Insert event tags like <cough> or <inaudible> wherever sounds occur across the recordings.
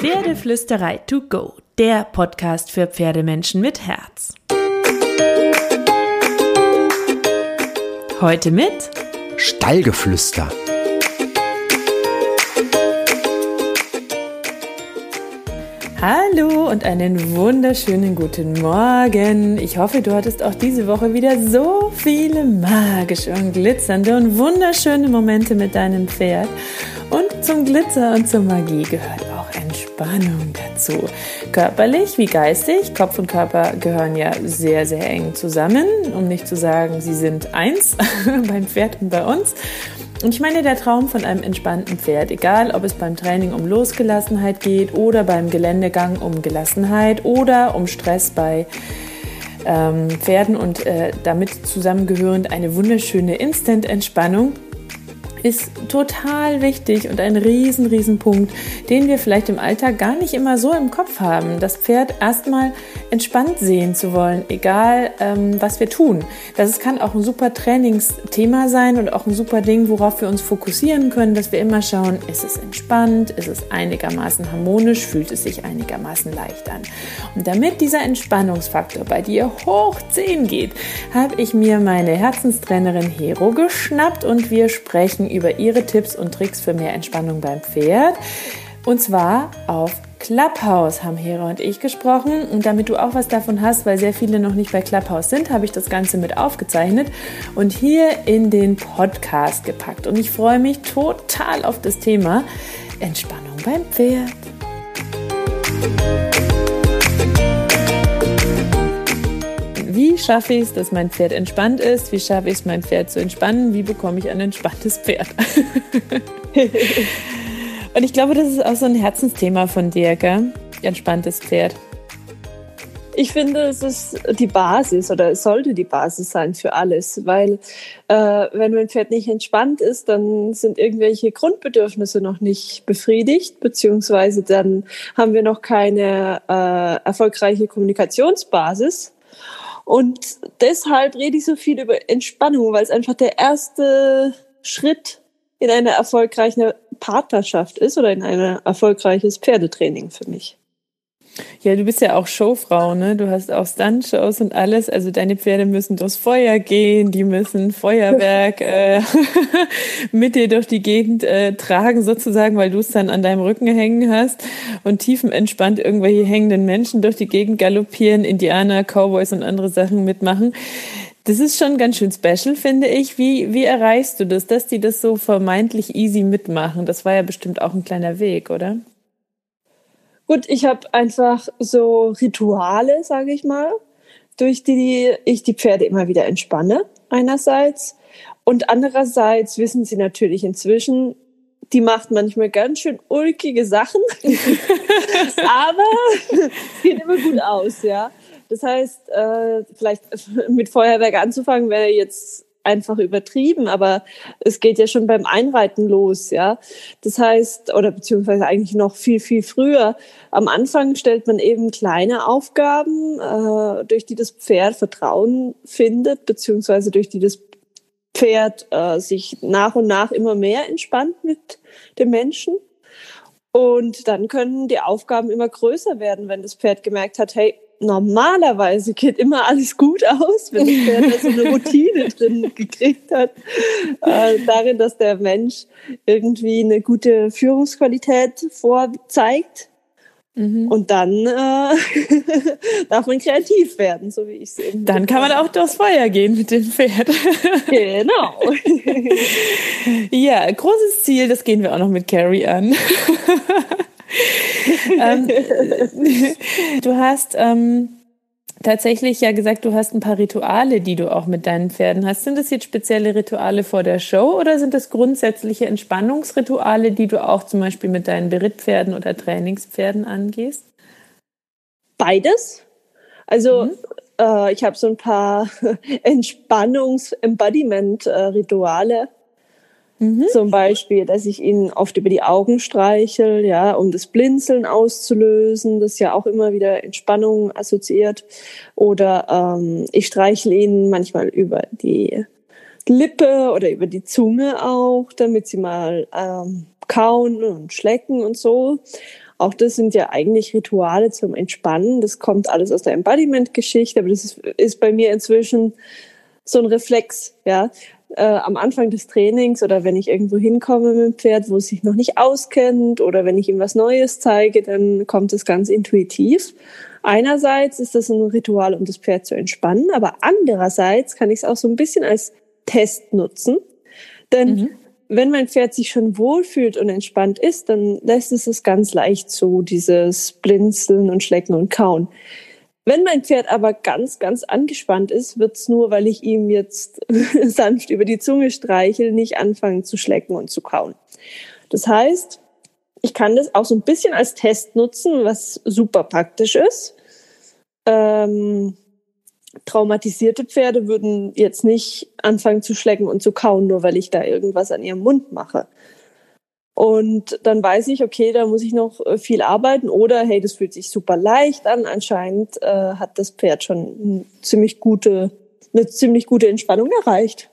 Pferdeflüsterei to go, der Podcast für Pferdemenschen mit Herz. Heute mit Stallgeflüster. Hallo und einen wunderschönen guten Morgen. Ich hoffe, du hattest auch diese Woche wieder so viele magische und glitzernde und wunderschöne Momente mit deinem Pferd. Und zum Glitzer und zur Magie gehört Entspannung dazu. Körperlich wie geistig, Kopf und Körper gehören ja sehr, sehr eng zusammen, um nicht zu sagen, sie sind eins <laughs> beim Pferd und bei uns. Und ich meine, der Traum von einem entspannten Pferd, egal ob es beim Training um Losgelassenheit geht oder beim Geländegang um Gelassenheit oder um Stress bei ähm, Pferden und äh, damit zusammengehörend eine wunderschöne Instant-Entspannung, ist total wichtig und ein riesen, riesen Punkt, den wir vielleicht im Alltag gar nicht immer so im Kopf haben. Das Pferd erstmal entspannt sehen zu wollen, egal ähm, was wir tun. Das kann auch ein super Trainingsthema sein und auch ein super Ding, worauf wir uns fokussieren können, dass wir immer schauen, ist es entspannt, ist es einigermaßen harmonisch, fühlt es sich einigermaßen leicht an. Und damit dieser Entspannungsfaktor bei dir hoch 10 geht, habe ich mir meine Herzenstrainerin Hero geschnappt und wir sprechen über ihre Tipps und Tricks für mehr Entspannung beim Pferd. Und zwar auf Clubhouse haben Hera und ich gesprochen. Und damit du auch was davon hast, weil sehr viele noch nicht bei Clubhouse sind, habe ich das Ganze mit aufgezeichnet und hier in den Podcast gepackt. Und ich freue mich total auf das Thema Entspannung beim Pferd. Schaffe ich es, dass mein Pferd entspannt ist? Wie schaffe ich es, mein Pferd zu entspannen? Wie bekomme ich ein entspanntes Pferd? <laughs> Und ich glaube, das ist auch so ein Herzensthema von dir, gell? Entspanntes Pferd. Ich finde, es ist die Basis oder es sollte die Basis sein für alles, weil äh, wenn mein Pferd nicht entspannt ist, dann sind irgendwelche Grundbedürfnisse noch nicht befriedigt, beziehungsweise dann haben wir noch keine äh, erfolgreiche Kommunikationsbasis und deshalb rede ich so viel über Entspannung, weil es einfach der erste Schritt in eine erfolgreiche Partnerschaft ist oder in ein erfolgreiches Pferdetraining für mich. Ja, du bist ja auch Showfrau, ne? Du hast auch Stuntshows und alles. Also deine Pferde müssen durchs Feuer gehen, die müssen Feuerwerk <laughs> äh, <laughs> mit dir durch die Gegend äh, tragen, sozusagen, weil du es dann an deinem Rücken hängen hast und tiefenentspannt irgendwelche hängenden Menschen durch die Gegend galoppieren, Indianer, Cowboys und andere Sachen mitmachen. Das ist schon ganz schön special, finde ich. Wie, wie erreichst du das, dass die das so vermeintlich easy mitmachen? Das war ja bestimmt auch ein kleiner Weg, oder? Gut, ich habe einfach so Rituale, sage ich mal, durch die ich die Pferde immer wieder entspanne, einerseits. Und andererseits wissen sie natürlich inzwischen, die macht manchmal ganz schön ulkige Sachen, <laughs> aber sieht immer gut aus, ja. Das heißt, äh, vielleicht mit Feuerwerk anzufangen wäre jetzt einfach übertrieben, aber es geht ja schon beim Einreiten los, ja. Das heißt, oder beziehungsweise eigentlich noch viel, viel früher. Am Anfang stellt man eben kleine Aufgaben, äh, durch die das Pferd Vertrauen findet, beziehungsweise durch die das Pferd äh, sich nach und nach immer mehr entspannt mit dem Menschen. Und dann können die Aufgaben immer größer werden, wenn das Pferd gemerkt hat, hey, normalerweise geht immer alles gut aus, wenn das Pferd da so eine Routine <laughs> drin gekriegt hat, äh, darin, dass der Mensch irgendwie eine gute Führungsqualität vorzeigt. Mhm. Und dann äh, <laughs> darf man kreativ werden, so wie ich es eben. Dann kann man auch durchs Feuer gehen mit dem Pferd. <laughs> genau. ja, großes Ziel, das gehen wir auch noch mit Carrie an. Ähm, <laughs> du hast ähm, tatsächlich ja gesagt, du hast ein paar Rituale, die du auch mit deinen Pferden hast. Sind das jetzt spezielle Rituale vor der Show oder sind das grundsätzliche Entspannungsrituale, die du auch zum Beispiel mit deinen Berittpferden oder Trainingspferden angehst? Beides. Also mhm. äh, ich habe so ein paar <laughs> Entspannungs-Embodiment-Rituale Mhm. Zum Beispiel, dass ich ihnen oft über die Augen streichel, ja, um das Blinzeln auszulösen, das ja auch immer wieder Entspannung assoziiert. Oder ähm, ich streichel ihnen manchmal über die Lippe oder über die Zunge auch, damit sie mal ähm, kauen und schlecken und so. Auch das sind ja eigentlich Rituale zum Entspannen. Das kommt alles aus der Embodiment-Geschichte, aber das ist, ist bei mir inzwischen so ein Reflex, ja. Äh, am Anfang des Trainings oder wenn ich irgendwo hinkomme mit dem Pferd, wo es sich noch nicht auskennt oder wenn ich ihm was Neues zeige, dann kommt es ganz intuitiv. Einerseits ist das ein Ritual, um das Pferd zu entspannen, aber andererseits kann ich es auch so ein bisschen als Test nutzen. Denn mhm. wenn mein Pferd sich schon wohlfühlt und entspannt ist, dann lässt es es ganz leicht zu, dieses Blinzeln und Schlecken und Kauen. Wenn mein Pferd aber ganz, ganz angespannt ist, wird es nur, weil ich ihm jetzt <laughs> sanft über die Zunge streichel, nicht anfangen zu schlecken und zu kauen. Das heißt, ich kann das auch so ein bisschen als Test nutzen, was super praktisch ist. Ähm, traumatisierte Pferde würden jetzt nicht anfangen zu schlecken und zu kauen, nur weil ich da irgendwas an ihrem Mund mache. Und dann weiß ich, okay, da muss ich noch äh, viel arbeiten oder hey, das fühlt sich super leicht an. Anscheinend äh, hat das Pferd schon eine ziemlich gute, eine ziemlich gute Entspannung erreicht.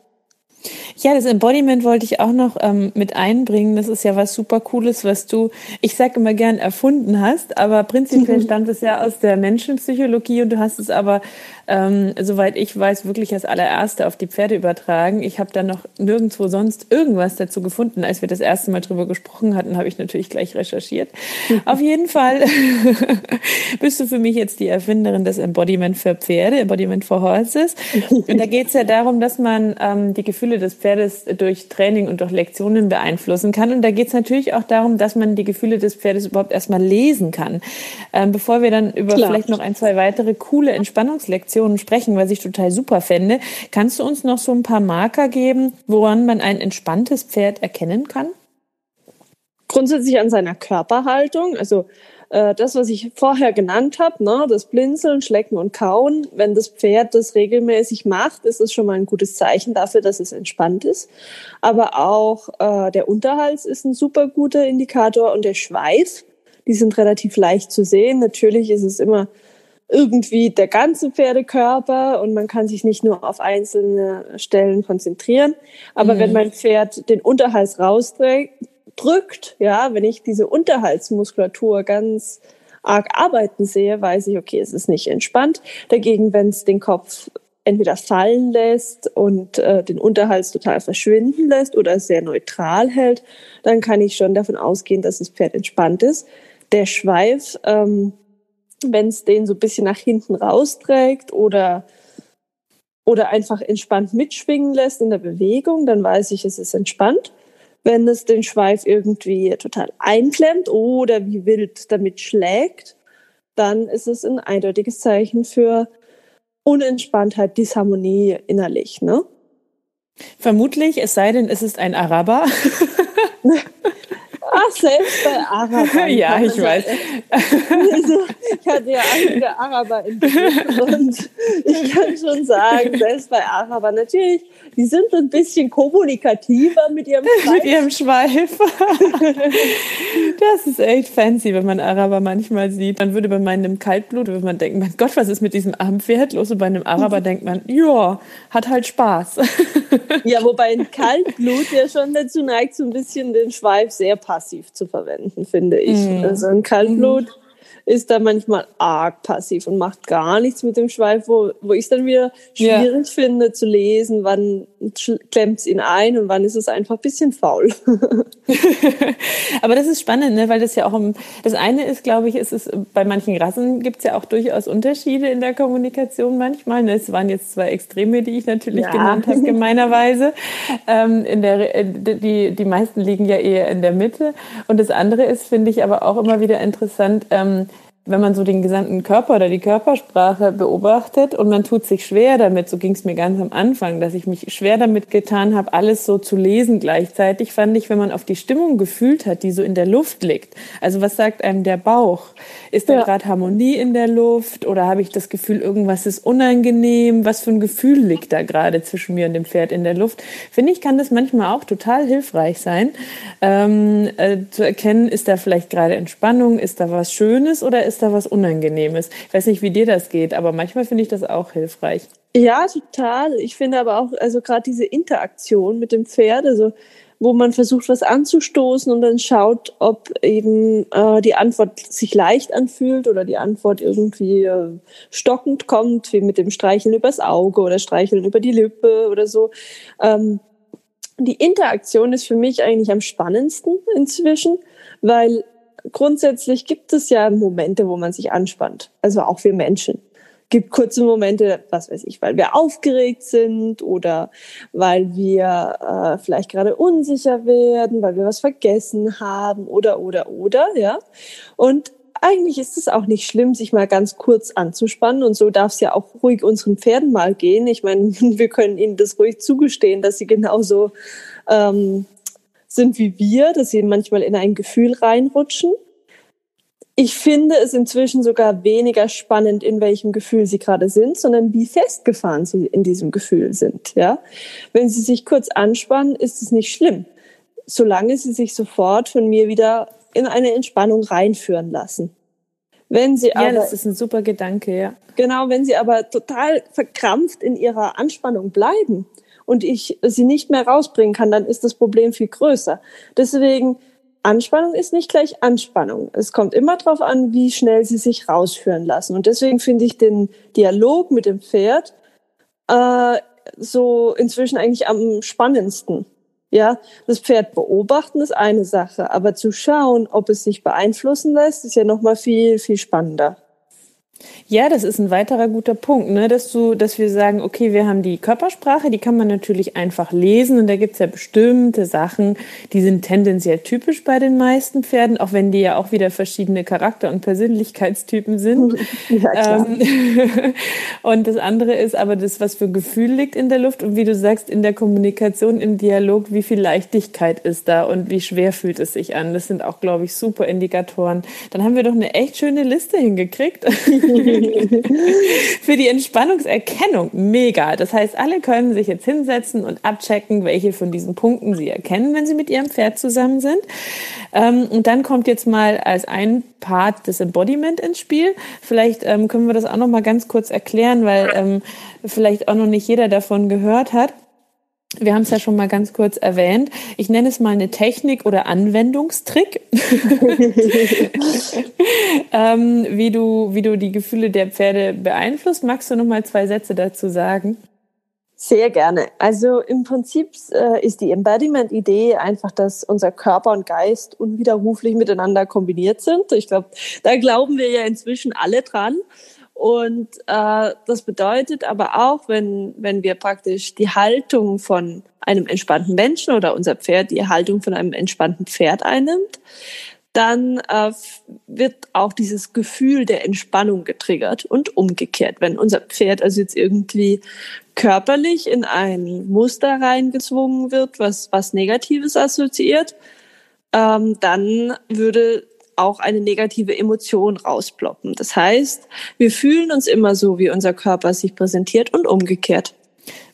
Ja, das Embodiment wollte ich auch noch ähm, mit einbringen. Das ist ja was super Cooles, was du, ich sage immer gern, erfunden hast, aber prinzipiell stammt es ja aus der Menschenpsychologie und du hast es aber, ähm, soweit ich weiß, wirklich als allererste auf die Pferde übertragen. Ich habe da noch nirgendwo sonst irgendwas dazu gefunden. Als wir das erste Mal drüber gesprochen hatten, habe ich natürlich gleich recherchiert. <laughs> auf jeden Fall <laughs> bist du für mich jetzt die Erfinderin des Embodiment für Pferde, Embodiment for Horses. <laughs> Und da geht es ja darum, dass man ähm, die Gefühle Gefühle des Pferdes durch Training und durch Lektionen beeinflussen kann. Und da geht es natürlich auch darum, dass man die Gefühle des Pferdes überhaupt erstmal lesen kann. Ähm, bevor wir dann über Klar. vielleicht noch ein, zwei weitere coole Entspannungslektionen sprechen, was ich total super fände, kannst du uns noch so ein paar Marker geben, woran man ein entspanntes Pferd erkennen kann? Grundsätzlich an seiner Körperhaltung. Also äh, das, was ich vorher genannt habe, ne, das Blinzeln, Schlecken und Kauen, wenn das Pferd das regelmäßig macht, ist es schon mal ein gutes Zeichen dafür, dass es entspannt ist. Aber auch äh, der Unterhals ist ein super guter Indikator und der Schweif, die sind relativ leicht zu sehen. Natürlich ist es immer irgendwie der ganze Pferdekörper und man kann sich nicht nur auf einzelne Stellen konzentrieren. Aber mhm. wenn mein Pferd den Unterhals rausdrückt, drückt, ja, wenn ich diese Unterhaltsmuskulatur ganz arg arbeiten sehe, weiß ich, okay, es ist nicht entspannt. Dagegen, wenn es den Kopf entweder fallen lässt und äh, den Unterhals total verschwinden lässt oder sehr neutral hält, dann kann ich schon davon ausgehen, dass das Pferd entspannt ist. Der Schweif, ähm, wenn es den so ein bisschen nach hinten rausträgt oder oder einfach entspannt mitschwingen lässt in der Bewegung, dann weiß ich, es ist entspannt wenn es den Schweif irgendwie total einklemmt oder wie wild damit schlägt, dann ist es ein eindeutiges Zeichen für Unentspanntheit, Disharmonie innerlich. Ne? Vermutlich, es sei denn, es ist ein Araber. <laughs> Selbst bei Arabern. <laughs> ja, ich weiß. <laughs> Also, ich hatte ja einige Araber in und ich kann schon sagen, selbst bei Arabern natürlich, die sind ein bisschen kommunikativer mit ihrem <laughs> Schweif. mit ihrem Schweif. das ist echt fancy, wenn man Araber manchmal sieht. Man würde bei meinem Kaltblut, wenn man denkt, mein Gott, was ist mit diesem armen Pferd los? Und bei einem Araber denkt man, ja, hat halt Spaß. ja, wobei ein Kaltblut ja schon dazu neigt, so ein bisschen den Schweif sehr passiv zu verwenden, finde ich. Mhm. Also ein Kaltblut mhm. Ist da manchmal arg passiv und macht gar nichts mit dem Schweif, wo, wo ich es dann wieder schwierig ja. finde zu lesen, wann klemmt es ihn ein und wann ist es einfach ein bisschen faul. <laughs> Aber das ist spannend, ne? weil das ja auch um, das eine ist, glaube ich, ist es bei manchen Rassen gibt es ja auch durchaus Unterschiede in der Kommunikation manchmal. Ne? Es waren jetzt zwei Extreme, die ich natürlich ja. genannt habe, gemeinerweise. <laughs> Ähm, in der, äh, die, die meisten liegen ja eher in der Mitte. Und das andere ist, finde ich aber auch immer wieder interessant, ähm, wenn man so den gesamten Körper oder die Körpersprache beobachtet und man tut sich schwer damit, so ging es mir ganz am Anfang, dass ich mich schwer damit getan habe, alles so zu lesen gleichzeitig, fand ich, wenn man auf die Stimmung gefühlt hat, die so in der Luft liegt. Also was sagt einem der Bauch? Ist da ja. gerade Harmonie in der Luft oder habe ich das Gefühl, irgendwas ist unangenehm? Was für ein Gefühl liegt da gerade zwischen mir und dem Pferd in der Luft? Finde ich, kann das manchmal auch total hilfreich sein, ähm, äh, zu erkennen, ist da vielleicht gerade Entspannung, ist da was Schönes oder ist ist da was Unangenehmes. Ich weiß nicht, wie dir das geht, aber manchmal finde ich das auch hilfreich. Ja, total. Ich finde aber auch, also gerade diese Interaktion mit dem Pferd, also wo man versucht, was anzustoßen und dann schaut, ob eben äh, die Antwort sich leicht anfühlt oder die Antwort irgendwie äh, stockend kommt, wie mit dem Streicheln übers Auge oder Streicheln über die Lippe oder so. Ähm, die Interaktion ist für mich eigentlich am spannendsten inzwischen, weil grundsätzlich gibt es ja Momente, wo man sich anspannt. Also auch wir Menschen. Gibt kurze Momente, was weiß ich, weil wir aufgeregt sind oder weil wir äh, vielleicht gerade unsicher werden, weil wir was vergessen haben oder oder oder ja. Und eigentlich ist es auch nicht schlimm, sich mal ganz kurz anzuspannen. Und so darf es ja auch ruhig unseren Pferden mal gehen. Ich meine, <laughs> wir können ihnen das ruhig zugestehen, dass sie genauso ähm, sind wie wir, dass sie manchmal in ein Gefühl reinrutschen. Ich finde es inzwischen sogar weniger spannend, in welchem Gefühl sie gerade sind, sondern wie festgefahren sie in diesem Gefühl sind. Ja, wenn sie sich kurz anspannen, ist es nicht schlimm, solange sie sich sofort von mir wieder in eine Entspannung reinführen lassen. Wenn sie ja, aber, das ist ein super Gedanke, ja. Genau, wenn sie aber total verkrampft in ihrer Anspannung bleiben und ich sie nicht mehr rausbringen kann, dann ist das Problem viel größer. Deswegen Anspannung ist nicht gleich Anspannung. Es kommt immer darauf an, wie schnell sie sich rausführen lassen. Und deswegen finde ich den Dialog mit dem Pferd äh, so inzwischen eigentlich am spannendsten. Ja, das Pferd beobachten ist eine Sache, aber zu schauen, ob es sich beeinflussen lässt, ist ja noch mal viel viel spannender. Ja, das ist ein weiterer guter Punkt, ne? dass du, dass wir sagen, okay, wir haben die Körpersprache, die kann man natürlich einfach lesen und da gibt's ja bestimmte Sachen, die sind tendenziell typisch bei den meisten Pferden, auch wenn die ja auch wieder verschiedene Charakter- und Persönlichkeitstypen sind. <laughs> Ja. Ähm, <laughs> und das andere ist aber das, was für Gefühl liegt in der Luft und wie du sagst, in der Kommunikation, im Dialog, wie viel Leichtigkeit ist da und wie schwer fühlt es sich an. Das sind auch, glaube ich, super Indikatoren. Dann haben wir doch eine echt schöne Liste hingekriegt. <laughs> <laughs> für die Entspannungserkennung mega. Das heißt, alle können sich jetzt hinsetzen und abchecken, welche von diesen Punkten sie erkennen, wenn sie mit ihrem Pferd zusammen sind. Ähm, und dann kommt jetzt mal als ein Part das Embodiment ins Spiel. Vielleicht ähm, können wir das auch noch mal ganz kurz erklären, weil ähm, vielleicht auch noch nicht jeder davon gehört hat. Wir haben es ja schon mal ganz kurz erwähnt. Ich nenne es mal eine Technik oder Anwendungstrick, <laughs> ähm, wie, du, wie du die Gefühle der Pferde beeinflusst. Magst du noch mal zwei Sätze dazu sagen? Sehr gerne. Also im Prinzip äh, ist die Embodiment-Idee einfach, dass unser Körper und Geist unwiderruflich miteinander kombiniert sind. Ich glaube, da glauben wir ja inzwischen alle dran. Und äh, das bedeutet aber auch, wenn, wenn wir praktisch die Haltung von einem entspannten Menschen oder unser Pferd die Haltung von einem entspannten Pferd einnimmt, dann äh, wird auch dieses Gefühl der Entspannung getriggert und umgekehrt. Wenn unser Pferd also jetzt irgendwie körperlich in ein Muster reingezwungen wird, was, was Negatives assoziiert, ähm, dann würde auch eine negative Emotion rausploppen. Das heißt, wir fühlen uns immer so, wie unser Körper sich präsentiert und umgekehrt.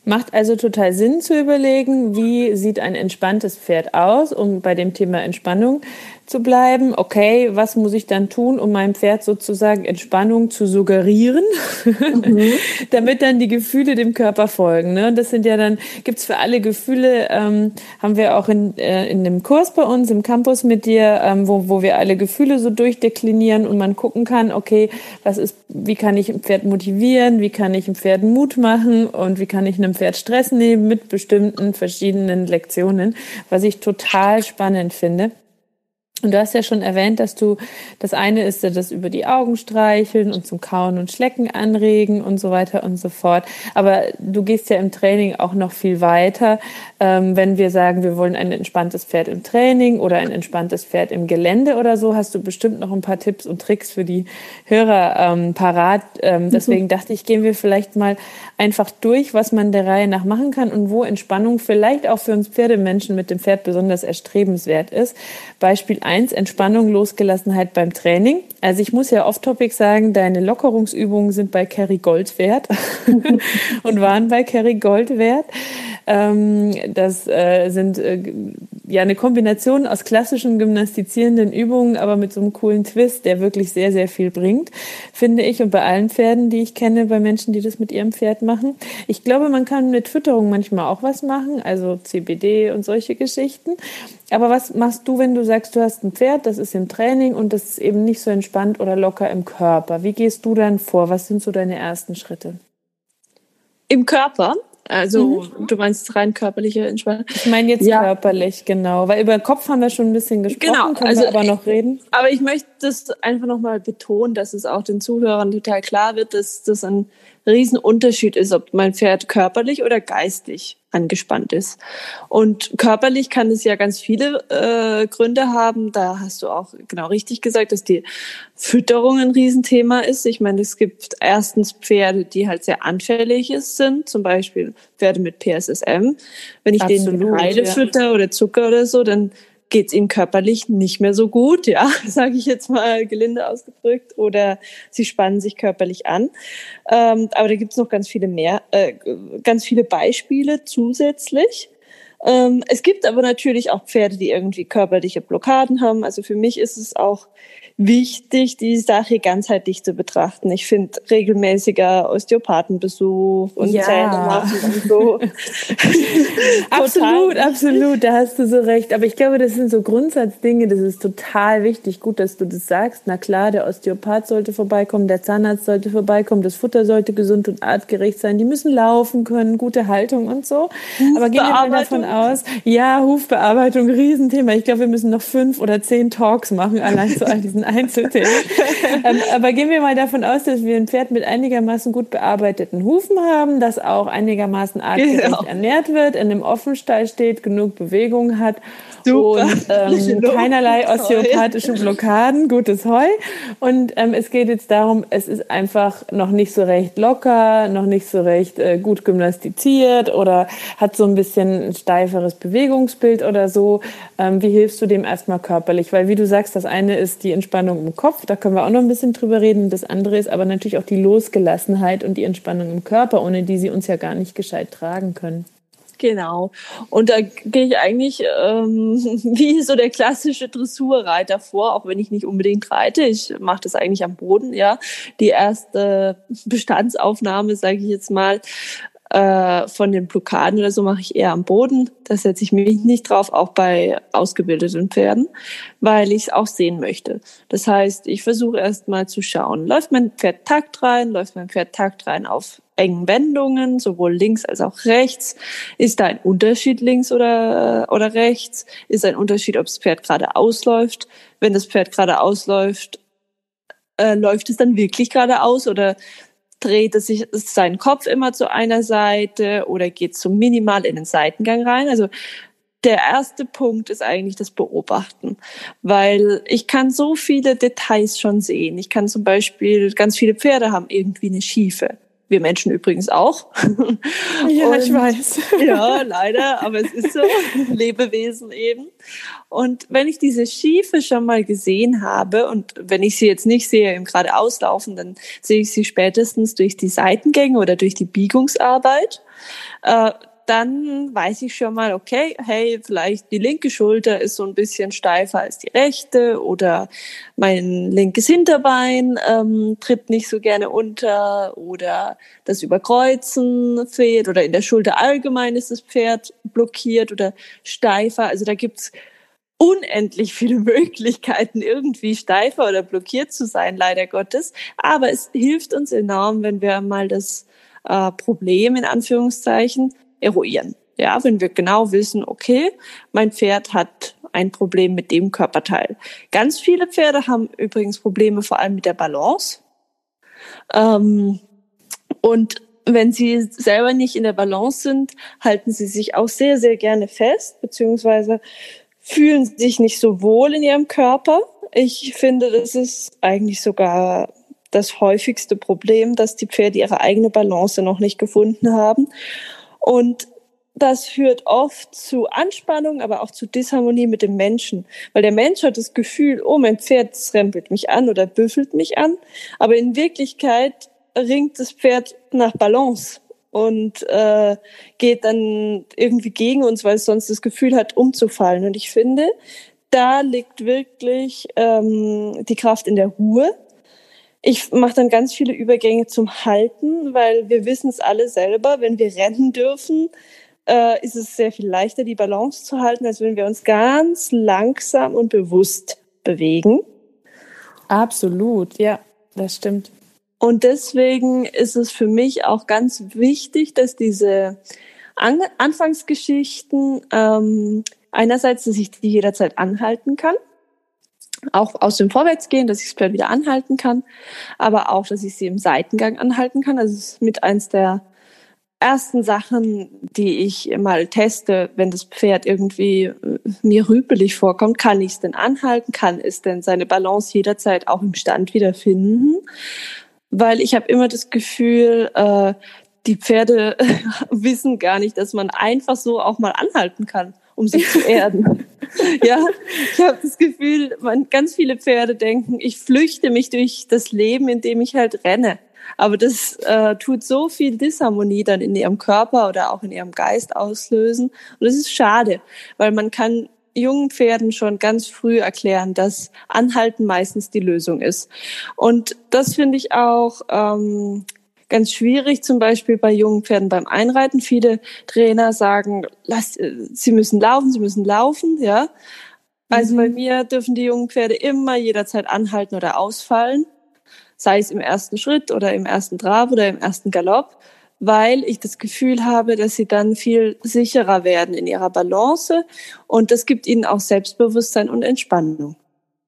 Macht also total Sinn zu überlegen, wie sieht ein entspanntes Pferd aus, um bei dem Thema Entspannung zu bleiben. Okay, was muss ich dann tun, um meinem Pferd sozusagen Entspannung zu suggerieren, mhm. <laughs> damit dann die Gefühle dem Körper folgen. Ne? Das sind ja dann, gibt's für alle Gefühle, ähm, haben wir auch in, äh, in dem Kurs bei uns im Campus mit dir, ähm, wo, wo wir alle Gefühle so durchdeklinieren und man gucken kann, okay, was ist, wie kann ich ein Pferd motivieren, wie kann ich ein Pferd Mut machen und wie kann ich einem Pferd Stress nehmen mit bestimmten verschiedenen Lektionen, was ich total spannend finde. Und du hast ja schon erwähnt, dass du, das eine ist ja das über die Augen streicheln und zum Kauen und Schlecken anregen und so weiter und so fort. Aber du gehst ja im Training auch noch viel weiter. Ähm, wenn wir sagen, wir wollen ein entspanntes Pferd im Training oder ein entspanntes Pferd im Gelände oder so, hast du bestimmt noch ein paar Tipps und Tricks für die Hörer ähm, parat. Ähm, deswegen dachte ich, gehen wir vielleicht mal einfach durch, was man der Reihe nach machen kann und wo Entspannung vielleicht auch für uns Pferdemenschen mit dem Pferd besonders erstrebenswert ist. Beispiel eins, Entspannung, Losgelassenheit beim Training. Also ich muss ja off-topic sagen, deine Lockerungsübungen sind bei Kerry Gold wert <laughs> und waren bei Kerry Gold wert. Ähm, das äh, sind äh, ja eine Kombination aus klassischen gymnastizierenden Übungen, aber mit so einem coolen Twist, der wirklich sehr, sehr viel bringt, finde ich. Und bei allen Pferden, die ich kenne, bei Menschen, die das mit ihrem Pferd machen. Ich glaube, man kann mit Fütterung manchmal auch was machen, also CBD und solche Geschichten. Aber was machst du, wenn du sagst, du hast ein Pferd, das ist im Training und das ist eben nicht so entspannt oder locker im Körper? Wie gehst du dann vor? Was sind so deine ersten Schritte? Im Körper? Also mhm. du meinst rein körperliche Entspannung? Ich meine jetzt ja. körperlich, genau. Weil über den Kopf haben wir schon ein bisschen gesprochen, genau. können also, wir aber noch reden. Aber ich möchte das einfach nochmal betonen, dass es auch den Zuhörern total klar wird, dass das ein Riesenunterschied ist, ob mein Pferd körperlich oder geistig angespannt ist. Und körperlich kann es ja ganz viele äh, Gründe haben. Da hast du auch genau richtig gesagt, dass die Fütterung ein Riesenthema ist. Ich meine, es gibt erstens Pferde, die halt sehr anfällig sind, zum Beispiel Pferde mit PSSM. Wenn ich Absolut, denen Heide ja. fütter oder Zucker oder so, dann geht es ihnen körperlich nicht mehr so gut, ja, <laughs> sage ich jetzt mal gelinde ausgedrückt, oder sie spannen sich körperlich an. Ähm, aber da gibt es noch ganz viele mehr, äh, ganz viele Beispiele zusätzlich. Ähm, es gibt aber natürlich auch Pferde, die irgendwie körperliche Blockaden haben. Also für mich ist es auch wichtig, die Sache ganzheitlich zu betrachten. Ich finde regelmäßiger Osteopathenbesuch und ja. Zähne machen und so. <laughs> absolut, absolut, da hast du so recht. Aber ich glaube, das sind so Grundsatzdinge, das ist total wichtig. Gut, dass du das sagst. Na klar, der Osteopath sollte vorbeikommen, der Zahnarzt sollte vorbeikommen, das Futter sollte gesund und artgerecht sein, die müssen laufen können, gute Haltung und so. Aber gehen wir mal davon aus, ja, Hufbearbeitung, Riesenthema. Ich glaube, wir müssen noch fünf oder zehn Talks machen, allein zu all diesen Einzelthemen. <laughs> ähm, aber gehen wir mal davon aus, dass wir ein Pferd mit einigermaßen gut bearbeiteten Hufen haben, das auch einigermaßen artgerecht genau. ernährt wird, in einem Offenstall steht, genug Bewegung hat Super. und <laughs> ähm, keinerlei osteopathische Blockaden, gutes Heu. Und ähm, es geht jetzt darum, es ist einfach noch nicht so recht locker, noch nicht so recht äh, gut gymnastiziert oder hat so ein bisschen ein steiferes Bewegungsbild oder so. Ähm, wie hilfst du dem erstmal körperlich? Weil wie du sagst, das eine ist die Entspannung im Kopf, da können wir auch noch ein bisschen drüber reden. Das andere ist aber natürlich auch die Losgelassenheit und die Entspannung im Körper, ohne die sie uns ja gar nicht gescheit tragen können. Genau. Und da gehe ich eigentlich ähm, <laughs> wie so der klassische Dressurreiter vor, auch wenn ich nicht unbedingt reite. Ich mache das eigentlich am Boden, ja. Die erste Bestandsaufnahme, sage ich jetzt mal, äh, von den Blockaden oder so mache ich eher am Boden. Da setze ich mich nicht drauf, auch bei ausgebildeten Pferden, weil ich es auch sehen möchte. Das heißt, ich versuche erst mal zu schauen, läuft mein Pferd takt rein, läuft mein Pferd takt rein auf engen Wendungen, sowohl links als auch rechts. Ist da ein Unterschied links oder, oder rechts? Ist ein Unterschied, ob das Pferd gerade ausläuft? Wenn das Pferd gerade ausläuft, äh, läuft es dann wirklich geradeaus oder dreht es sich seinen Kopf immer zu einer Seite oder geht so minimal in den Seitengang rein? Also der erste Punkt ist eigentlich das Beobachten, weil ich kann so viele Details schon sehen. Ich kann zum Beispiel, ganz viele Pferde haben irgendwie eine Schiefe. Wir Menschen übrigens auch. <laughs> Ja, und, ich weiß. <laughs> Ja, leider, aber es ist so. <laughs> Lebewesen eben. Und wenn ich diese Schiefe schon mal gesehen habe und wenn ich sie jetzt nicht sehe im gerade auslaufen, dann sehe ich sie spätestens durch die Seitengänge oder durch die Biegungsarbeit. Äh, dann weiß ich schon mal, okay, hey, vielleicht die linke Schulter ist so ein bisschen steifer als die rechte oder mein linkes Hinterbein ähm, tritt nicht so gerne unter oder das Überkreuzen fehlt oder in der Schulter allgemein ist das Pferd blockiert oder steifer. Also da gibt's unendlich viele <laughs> Möglichkeiten, irgendwie steifer oder blockiert zu sein, leider Gottes. Aber es hilft uns enorm, wenn wir mal das äh, Problem in Anführungszeichen eruieren. Ja, wenn wir genau wissen, okay, mein Pferd hat ein Problem mit dem Körperteil. Ganz viele Pferde haben übrigens Probleme vor allem mit der Balance. Ähm, und wenn sie selber nicht in der Balance sind, halten sie sich auch sehr, sehr gerne fest, beziehungsweise fühlen sich nicht so wohl in ihrem Körper. Ich finde, das ist eigentlich sogar das häufigste Problem, dass die Pferde ihre eigene Balance noch nicht gefunden haben. Und das führt oft zu Anspannung, aber auch zu Disharmonie mit dem Menschen. Weil der Mensch hat das Gefühl, oh, mein Pferd rempelt mich an oder büffelt mich an. Aber in Wirklichkeit ringt das Pferd nach Balance. und äh, geht dann irgendwie gegen uns, weil es sonst das Gefühl hat, umzufallen. Und ich finde, da liegt wirklich ähm, die Kraft in der Ruhe. Ich mache dann ganz viele Übergänge zum Halten, weil wir wissen es alle selber, wenn wir rennen dürfen, äh, ist es sehr viel leichter, die Balance zu halten, als wenn wir uns ganz langsam und bewusst bewegen. Absolut, ja, das stimmt. Und deswegen ist es für mich auch ganz wichtig, dass diese An Anfangsgeschichten ähm, einerseits, dass ich die jederzeit anhalten kann, auch aus dem Vorwärtsgehen, dass ich es Pferd wieder anhalten kann, aber auch, dass ich sie im Seitengang anhalten kann. Also ist mit eins der ersten Sachen, die ich mal teste, wenn das Pferd irgendwie äh, mir rüpelig vorkommt, kann ich es denn anhalten? Kann es denn seine Balance jederzeit auch im Stand wiederfinden? Weil ich habe immer das Gefühl, äh, die Pferde <laughs> wissen gar nicht, dass man einfach so auch mal anhalten kann, um sich zu erden. <laughs> ja, ich habe das Gefühl, man, ganz viele Pferde denken, ich flüchte mich durch das Leben, indem ich halt renne. Aber das äh, tut so viel Disharmonie dann in ihrem Körper oder auch in ihrem Geist auslösen. Und das ist schade, weil man kann jungen Pferden schon ganz früh erklären, dass Anhalten meistens die Lösung ist. Und das finde ich auch ähm, ganz schwierig, zum Beispiel bei jungen Pferden beim Einreiten. Viele Trainer sagen, lass, äh, sie müssen laufen, sie müssen laufen, ja. Also mhm. bei mir dürfen die jungen Pferde immer jederzeit anhalten oder ausfallen sei es im ersten Schritt oder im ersten Trab oder im ersten Galopp, weil ich das Gefühl habe, dass sie dann viel sicherer werden in ihrer Balance und das gibt ihnen auch Selbstbewusstsein und Entspannung.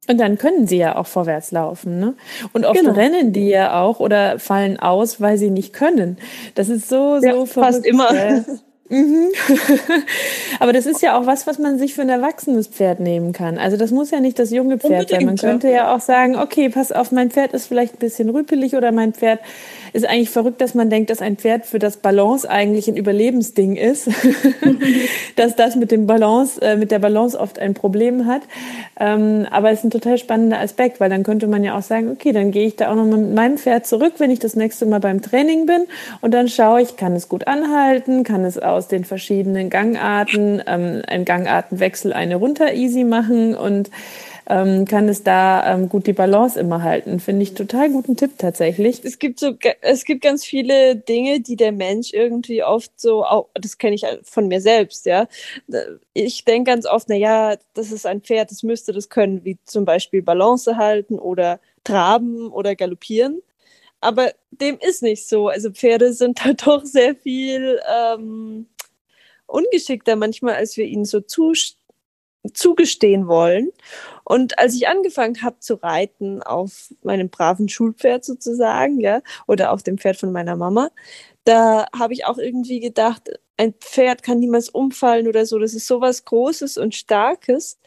Und dann können sie ja auch vorwärts laufen, ne? Und oft genau. rennen die ja auch oder fallen aus, weil sie nicht können. Das ist so, so ja, verrückt. Fast immer. <laughs> Mhm. <laughs> Aber das ist ja auch was, was man sich für ein erwachsenes Pferd nehmen kann. Also das muss ja nicht das junge Pferd Unbedingt, sein. Man könnte ja auch sagen, okay, pass auf, mein Pferd ist vielleicht ein bisschen rüpelig oder mein Pferd ist eigentlich verrückt, dass man denkt, dass ein Pferd für das Balance eigentlich ein Überlebensding ist, <laughs> dass das mit dem Balance, äh, mit der Balance oft ein Problem hat. Ähm, aber es ist ein total spannender Aspekt, weil dann könnte man ja auch sagen, okay, dann gehe ich da auch noch mit meinem Pferd zurück, wenn ich das nächste Mal beim Training bin und dann schaue ich, kann es gut anhalten, kann es aus den verschiedenen Gangarten, ähm, einen Gangartenwechsel eine runter easy machen und ähm, kann es da ähm, gut die Balance immer halten. Finde ich total guten Tipp tatsächlich. Es gibt so, es gibt ganz viele Dinge, die der Mensch irgendwie oft so, auch, das kenne ich von mir selbst, ja. Ich denke ganz oft, na ja, das ist ein Pferd, das müsste das können, wie zum Beispiel Balance halten oder traben oder galoppieren. Aber dem ist nicht so. Also Pferde sind <laughs> da doch sehr viel ähm, ungeschickter manchmal, als wir ihnen so zustehen zugestehen wollen. Und als ich angefangen habe zu reiten auf meinem braven Schulpferd sozusagen, ja, oder auf dem Pferd von meiner Mama, da habe ich auch irgendwie gedacht, ein Pferd kann niemals umfallen oder so. Das ist sowas Großes und Starkes.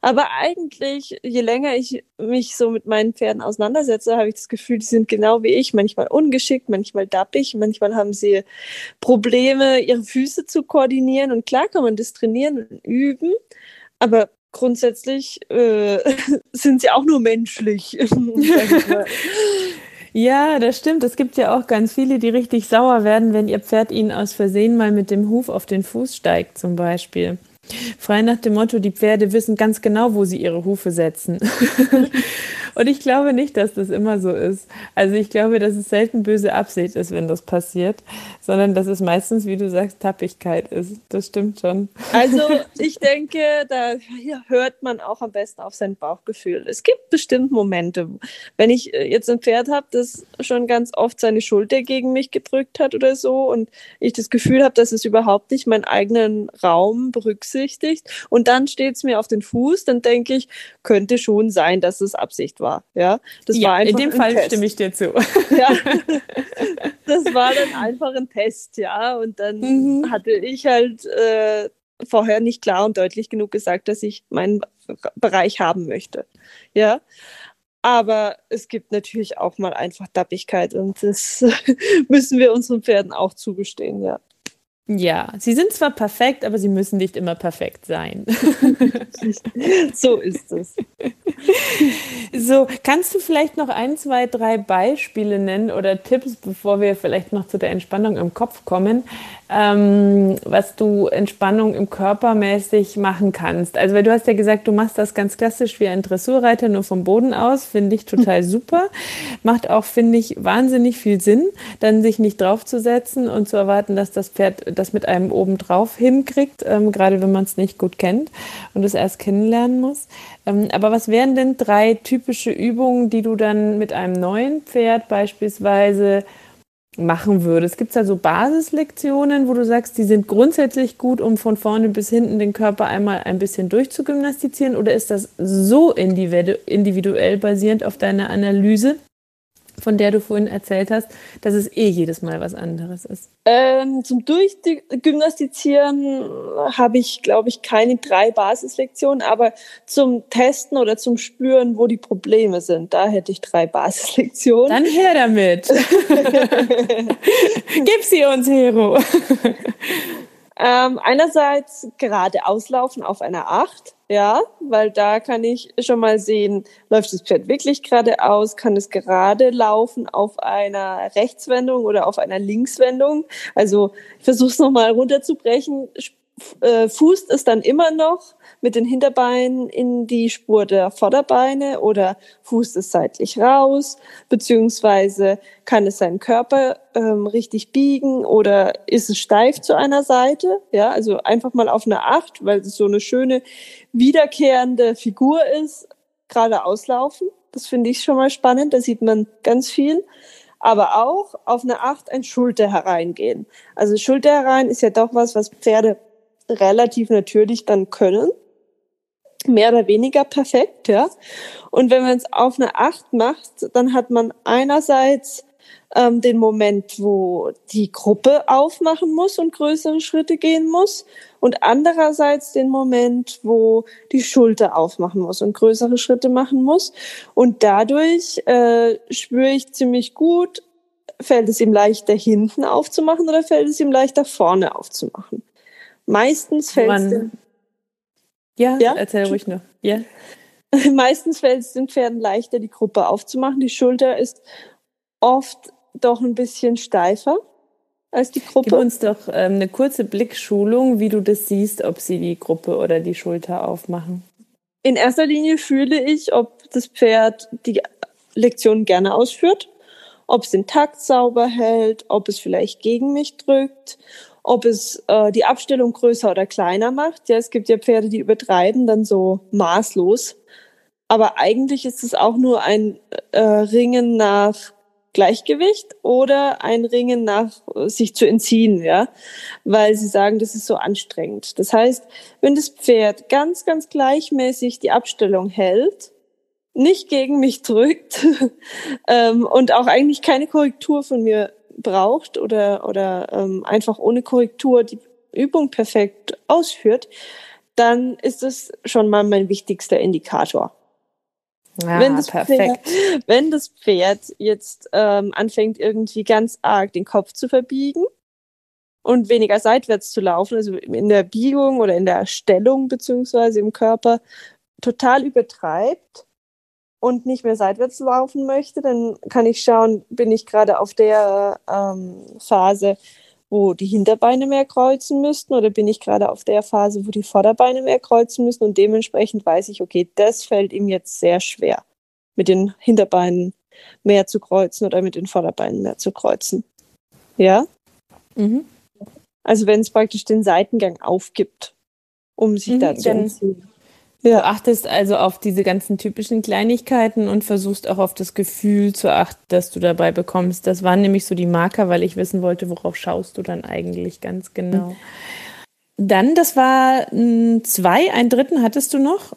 Aber eigentlich, je länger ich mich so mit meinen Pferden auseinandersetze, habe ich das Gefühl, die sind genau wie ich, manchmal ungeschickt, manchmal dappig, manchmal haben sie Probleme, ihre Füße zu koordinieren. Und klar kann man das trainieren und üben. Aber grundsätzlich äh, <laughs> sind sie auch nur menschlich. <laughs> Ja, das stimmt. Es gibt ja auch ganz viele, die richtig sauer werden, wenn ihr Pferd ihnen aus Versehen mal mit dem Huf auf den Fuß steigt, zum Beispiel. Frei nach dem Motto, die Pferde wissen ganz genau, wo sie ihre Hufe setzen. <laughs> Und ich glaube nicht, dass das immer so ist. Also ich glaube, dass es selten böse Absicht ist, wenn das passiert, sondern dass es meistens, wie du sagst, Tappigkeit ist. Das stimmt schon. Also <laughs> ich denke, da hört man auch am besten auf sein Bauchgefühl. Es gibt bestimmt Momente, wenn ich äh, jetzt ein Pferd habe, das schon ganz oft seine Schulter gegen mich gedrückt hat oder so und ich das Gefühl habe, dass es überhaupt nicht meinen eigenen Raum berücksichtigt und dann steht es mir auf den Fuß, dann denke ich, könnte schon sein, dass es Absicht war. Ja, das ja, war einfach in dem Fall Test. stimme ich dir zu. <laughs> Ja, <laughs> das war dann einfach ein Test, ja. Und dann mhm. hatte ich halt äh, vorher nicht klar und deutlich genug gesagt, dass ich meinen Bereich haben möchte. Ja. Aber es gibt natürlich auch mal einfach Dappigkeit und das <laughs> müssen wir unseren Pferden auch zugestehen, ja. Ja, sie sind zwar perfekt, aber sie müssen nicht immer perfekt sein. <laughs> so ist es. So, kannst du vielleicht noch ein, zwei, drei Beispiele nennen oder Tipps, bevor wir vielleicht noch zu der Entspannung im Kopf kommen, ähm, was du Entspannung im Körper mäßig machen kannst? Also, weil du hast ja gesagt, du machst das ganz klassisch wie ein Dressurreiter, nur vom Boden aus, finde ich total <laughs> super. Macht auch, finde ich, wahnsinnig viel Sinn, dann sich nicht draufzusetzen und zu erwarten, dass das Pferd das mit einem oben drauf hinkriegt, ähm, gerade wenn man es nicht gut kennt und es erst kennenlernen muss. Ähm, aber was wären denn drei typische Übungen, die du dann mit einem neuen Pferd beispielsweise machen würdest? Gibt es da so Basislektionen, wo du sagst, die sind grundsätzlich gut, um von vorne bis hinten den Körper einmal ein bisschen durchzugymnastizieren? Oder ist das so individuell basierend auf deiner Analyse, von der du vorhin erzählt hast, dass es eh jedes Mal was anderes ist? Ähm, zum Durchgymnastizieren habe ich, glaube ich, keine drei Basislektionen, aber zum Testen oder zum Spüren, wo die Probleme sind, da hätte ich drei <laughs> Basislektionen. Dann her damit. <laughs> Gib sie uns, Hero. <laughs> Ähm, einerseits gerade auslaufen auf einer Acht, ja, weil da kann ich schon mal sehen, läuft das Pferd wirklich geradeaus, kann es gerade laufen auf einer Rechtswendung oder auf einer Linkswendung. Also ich versuche es nochmal runterzubrechen. Äh, fußt es dann immer noch mit den Hinterbeinen in die Spur der Vorderbeine oder fußt es seitlich raus, beziehungsweise kann es seinen Körper ähm, richtig biegen oder ist es steif zu einer Seite? Ja, also einfach mal auf eine Acht, weil es so eine schöne wiederkehrende Figur ist, gerade auslaufen. Das finde ich schon mal spannend, da sieht man ganz viel aber auch auf eine Acht ein Schulter hereingehen. Also Schulter herein ist ja doch was, was Pferde relativ natürlich dann können mehr oder weniger perfekt, ja. Und wenn man es auf eine Acht macht, dann hat man einerseits ähm, den Moment, wo die Gruppe aufmachen muss und größere Schritte gehen muss und andererseits den Moment, wo die Schulter aufmachen muss und größere Schritte machen muss. Und dadurch äh, spüre ich ziemlich gut, fällt es ihm leichter hinten aufzumachen oder fällt es ihm leichter vorne aufzumachen. Meistens fällt es ja, ja, erzähl ruhig noch. Ja. <laughs> Meistens fällt es den Pferden leichter, die Gruppe aufzumachen. Die Schulter ist oft doch ein bisschen steifer als die Gruppe. Gib uns doch ähm, eine kurze Blickschulung, wie du das siehst, ob sie die Gruppe oder die Schulter aufmachen. In erster Linie fühle ich, ob das Pferd die Lektion gerne ausführt, ob es den Takt sauber hält, ob es vielleicht gegen mich drückt, ob es äh, die Abstellung größer oder kleiner macht. Ja, es gibt ja Pferde, die übertreiben dann so maßlos. Aber eigentlich ist es auch nur ein äh, Ringen nach Gleichgewicht oder ein Ringen nach äh, sich zu entziehen, ja, weil sie sagen, das ist so anstrengend. Das heißt, wenn das Pferd ganz, ganz gleichmäßig die Abstellung hält, nicht gegen mich drückt <laughs> ähm, und auch eigentlich keine Korrektur von mir braucht oder, oder ähm, einfach ohne Korrektur die Übung perfekt ausführt, dann ist es schon mal mein wichtigster Indikator. Ja, wenn, das perfekt. Pferd, <laughs> wenn das Pferd jetzt ähm, anfängt, irgendwie ganz arg den Kopf zu verbiegen und weniger seitwärts zu laufen, also in der Biegung oder in der Stellung beziehungsweise im Körper total übertreibt, und nicht mehr seitwärts laufen möchte, dann kann ich schauen, bin ich gerade auf der ähm, Phase, wo die Hinterbeine mehr kreuzen müssten oder bin ich gerade auf der Phase, wo die Vorderbeine mehr kreuzen müssen und dementsprechend weiß ich, okay, das fällt ihm jetzt sehr schwer, mit den Hinterbeinen mehr zu kreuzen oder mit den Vorderbeinen mehr zu kreuzen. Ja? Mhm. Also wenn es praktisch den Seitengang aufgibt, um sich mhm, da zu entziehen. Ja. Du achtest also auf diese ganzen typischen Kleinigkeiten und versuchst auch auf das Gefühl zu achten, das du dabei bekommst. Das waren nämlich so die Marker, weil ich wissen wollte, worauf schaust du dann eigentlich ganz genau. Mhm. Dann, das war zwei, einen dritten hattest du noch?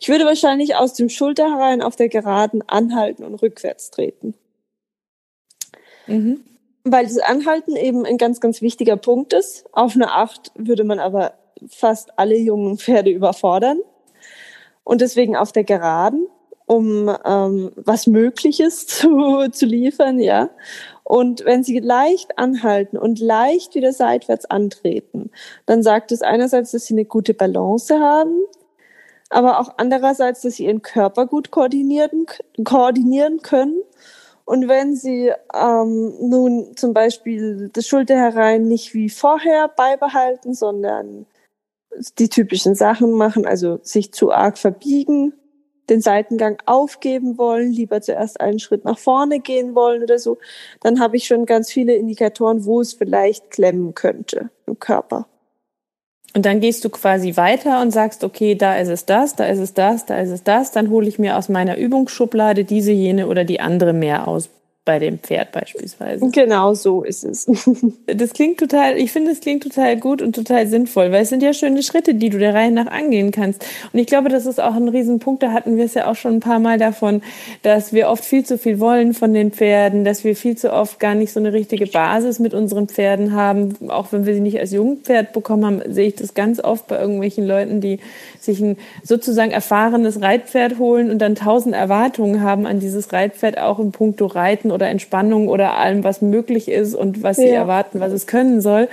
Ich würde wahrscheinlich aus dem Schulter herein auf der Geraden anhalten und rückwärts treten. Mhm. Weil das Anhalten eben ein ganz, ganz wichtiger Punkt ist. Auf eine Acht würde man aber fast alle jungen Pferde überfordern und deswegen auf der Geraden, um ähm, was Mögliches <laughs> zu, zu liefern, ja. Und wenn sie leicht anhalten und leicht wieder seitwärts antreten, dann sagt es einerseits, dass sie eine gute Balance haben, aber auch andererseits, dass sie ihren Körper gut koordinieren, koordinieren können. Und wenn sie ähm, nun zum Beispiel das Schulterherein nicht wie vorher beibehalten, sondern die typischen Sachen machen, also sich zu arg verbiegen, den Seitengang aufgeben wollen, lieber zuerst einen Schritt nach vorne gehen wollen oder so, dann habe ich schon ganz viele Indikatoren, wo es vielleicht klemmen könnte im Körper. Und dann gehst du quasi weiter und sagst, okay, da ist es das, da ist es das, da ist es das, dann hole ich mir aus meiner Übungsschublade diese, jene oder die andere mehr aus bei dem Pferd beispielsweise. Genau so ist es. <laughs> das klingt total, ich finde, es klingt total gut und total sinnvoll, weil es sind ja schöne Schritte, die du der Reihe nach angehen kannst. Und ich glaube, das ist auch ein Riesenpunkt, da hatten wir es ja auch schon ein paar Mal davon, dass wir oft viel zu viel wollen von den Pferden, dass wir viel zu oft gar nicht so eine richtige Basis mit unseren Pferden haben. Auch wenn wir sie nicht als Jungpferd bekommen haben, sehe ich das ganz oft bei irgendwelchen Leuten, die sich ein sozusagen erfahrenes Reitpferd holen und dann tausend Erwartungen haben an dieses Reitpferd, auch in puncto Reiten oder Entspannung oder allem, was möglich ist und was sie erwarten, was es können soll.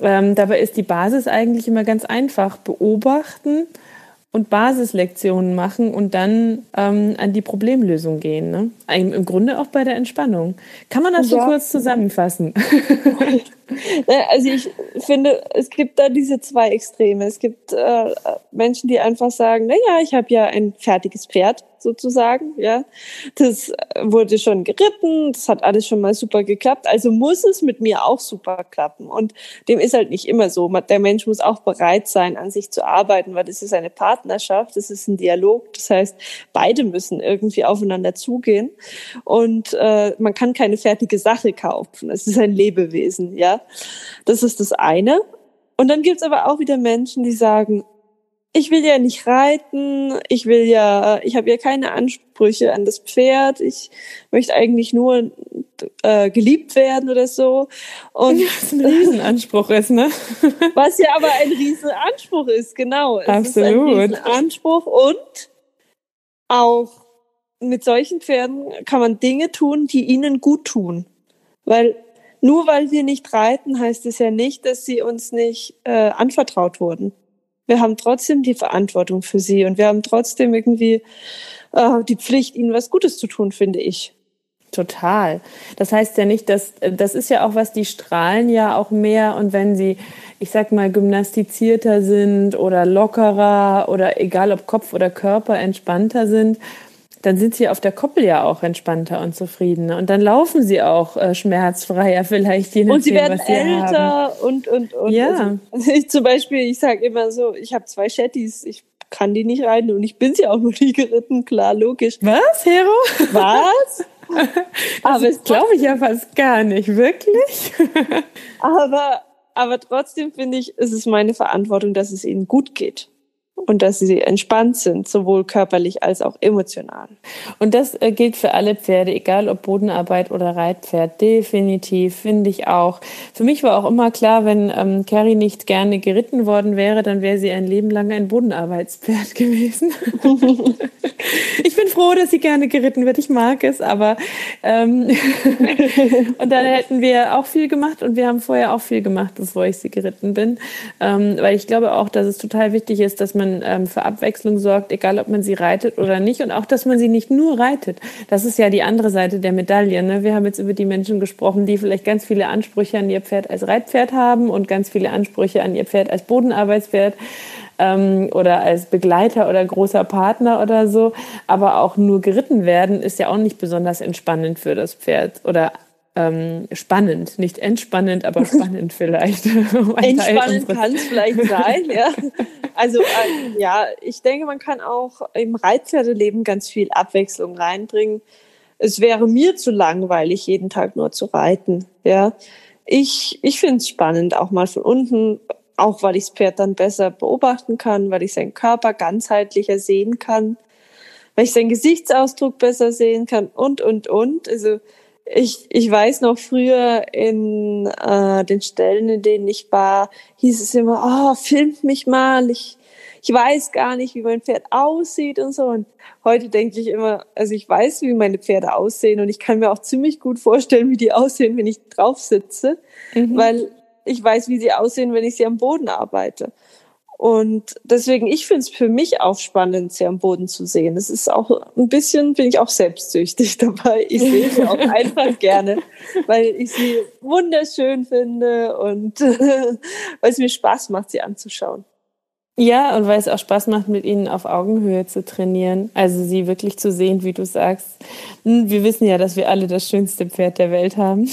Ähm, dabei ist die Basis eigentlich immer ganz einfach. Beobachten und Basislektionen machen und dann ähm, an die Problemlösung gehen. Ne? Im Grunde auch bei der Entspannung. Kann man das ja. so kurz zusammenfassen? <laughs> <laughs> also ich finde, es gibt da diese zwei Extreme. Es gibt äh, Menschen, die einfach sagen, na ja, ich habe ja ein fertiges Pferd sozusagen, ja. Das wurde schon geritten, das hat alles schon mal super geklappt, also muss es mit mir auch super klappen. Und dem ist halt nicht immer so. Der Mensch muss auch bereit sein, an sich zu arbeiten, weil das ist eine Partnerschaft, das ist ein Dialog. Das heißt, beide müssen irgendwie aufeinander zugehen. Und äh, man kann keine fertige Sache kaufen. Es ist ein Lebewesen, ja. Das ist das eine. Und dann gibt's aber auch wieder Menschen, die sagen, ich will ja nicht reiten, ich will ja, ich habe ja keine Ansprüche an das Pferd, ich möchte eigentlich nur äh, geliebt werden oder so. Und was ein Riesenanspruch ist, ne? <laughs> Was ja aber ein Riesenanspruch ist, genau. Es Absolut. Ist ein Riesenanspruch und auch mit solchen Pferden kann man Dinge tun, die ihnen gut tun. Weil nur weil wir nicht reiten, heißt es ja nicht, dass sie uns nicht äh, anvertraut wurden wir haben trotzdem die Verantwortung für sie und wir haben trotzdem irgendwie äh, die Pflicht, ihnen was Gutes zu tun, finde ich. Total. Das heißt ja nicht, dass das ist ja auch was, die strahlen ja auch mehr und wenn sie, ich sag mal, gymnastizierter sind oder lockerer oder egal ob Kopf oder Körper entspannter sind, dann sind sie auf der Koppel ja auch entspannter und zufriedener. Und dann laufen sie auch äh, schmerzfreier <laughs> vielleicht. Je nachdem, und sie werden sie älter haben. und, und, und. Ja. Also, <laughs> ich zum Beispiel, ich sage immer so, ich habe zwei Shetties, ich kann die nicht reiten und ich bin sie auch noch <laughs> nie geritten, klar, logisch. Was, Hero? Was? aber das glaube ich ja fast gar nicht, wirklich. aber, aber trotzdem finde ich, es ist meine Verantwortung, dass es ihnen gut geht und dass sie entspannt sind, sowohl körperlich als auch emotional. Und das äh, gilt für alle Pferde, egal ob Bodenarbeit oder Reitpferd, definitiv, finde ich auch. Für mich war auch immer klar, wenn ähm, Carrie nicht gerne geritten worden wäre, dann wäre sie ein Leben lang ein Bodenarbeitspferd <laughs> gewesen. <laughs> ich bin froh, dass sie gerne geritten wird, ich mag es, aber ähm, <laughs> und dann hätten wir auch viel gemacht und wir haben vorher auch viel gemacht, bevor ich sie geritten bin, ähm, weil ich glaube auch, dass es total wichtig ist, dass man man ähm, für Abwechslung sorgt, egal ob man sie reitet oder nicht. Und auch, dass man sie nicht nur reitet. Das ist ja die andere Seite der Medaille. Ne? Wir haben jetzt über die Menschen gesprochen, die vielleicht ganz viele Ansprüche an ihr Pferd als Reitpferd haben und ganz viele Ansprüche an ihr Pferd als Bodenarbeitspferd ähm, oder als Begleiter oder großer Partner oder so. Aber auch nur geritten werden ist ja auch nicht besonders entspannend für das Pferd oder ähm, spannend, nicht entspannend, aber <laughs> spannend vielleicht. <laughs> entspannend kann es vielleicht sein, <laughs> ja. Also äh, ja, ich denke, man kann auch im Reitpferdeleben ganz viel Abwechslung reinbringen. Es wäre mir zu langweilig, jeden Tag nur zu reiten, ja. Ich, ich finde es spannend, auch mal von unten, auch weil ich das Pferd dann besser beobachten kann, weil ich seinen Körper ganzheitlicher sehen kann, weil ich seinen Gesichtsausdruck besser sehen kann und, und, und. Also ich, ich weiß noch früher in äh, den Stellen, in denen ich war, hieß es immer, oh, filmt mich mal, ich, ich weiß gar nicht, wie mein Pferd aussieht und so. Und heute denke ich immer, also ich weiß, wie meine Pferde aussehen und ich kann mir auch ziemlich gut vorstellen, wie die aussehen, wenn ich drauf sitze, mhm. weil ich weiß, wie sie aussehen, wenn ich sie am Boden arbeite. Und deswegen, ich finde es für mich auch spannend, sie am Boden zu sehen. Es ist auch ein bisschen, bin ich auch selbstsüchtig <laughs> dabei. Ich sehe sie auch <laughs> einfach gerne, weil ich sie wunderschön finde und <laughs> weil es mir Spaß macht, sie anzuschauen. Ja, und weil es auch Spaß macht, mit ihnen auf Augenhöhe zu trainieren. Also sie wirklich zu sehen, wie du sagst. Hm, wir wissen ja, dass wir alle das schönste Pferd der Welt haben.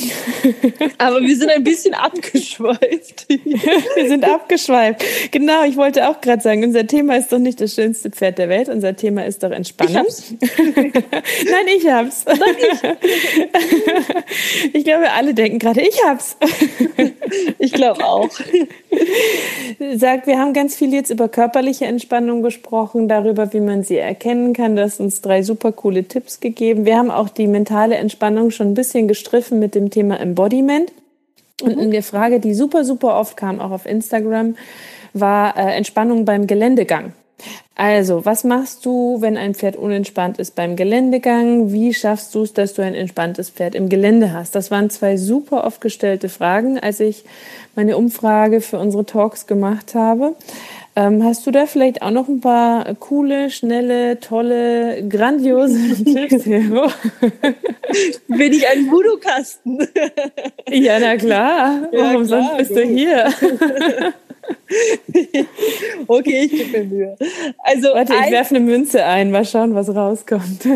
<laughs> Aber wir sind ein bisschen abgeschweift. <laughs> wir sind abgeschweift. Genau, ich wollte auch gerade sagen, unser Thema ist doch nicht das schönste Pferd der Welt. Unser Thema ist doch Entspannung. Ich <laughs> Nein, ich hab's. Nein, ich. ich glaube, alle denken gerade, ich hab's. ich glaube auch. Sag, wir haben ganz viel jetzt über körperliche Entspannung gesprochen, darüber, wie man sie erkennen kann. Du hast uns drei super coole Tipps gegeben. Wir haben auch die mentale Entspannung schon ein bisschen gestriffen mit dem Thema Embodiment. Und mhm. eine Frage, die super, super oft kam, auch auf Instagram, war äh, Entspannung beim Geländegang. Also, was machst du, wenn ein Pferd unentspannt ist beim Geländegang? Wie schaffst du es, dass du ein entspanntes Pferd im Gelände hast? Das waren zwei super oft gestellte Fragen, als ich meine Umfrage für unsere Talks gemacht habe. Ähm, hast du da vielleicht auch noch ein paar coole, schnelle, tolle, grandiose <laughs> Tipps? <laughs> Bin ich ein Voodoo-Kasten? <laughs> ja, na klar. Ja, Warum klar, sonst bist gut. du hier? okay, ich gebe mir Mühe. Also Warte, ich werfe eine Münze ein, mal schauen, was rauskommt.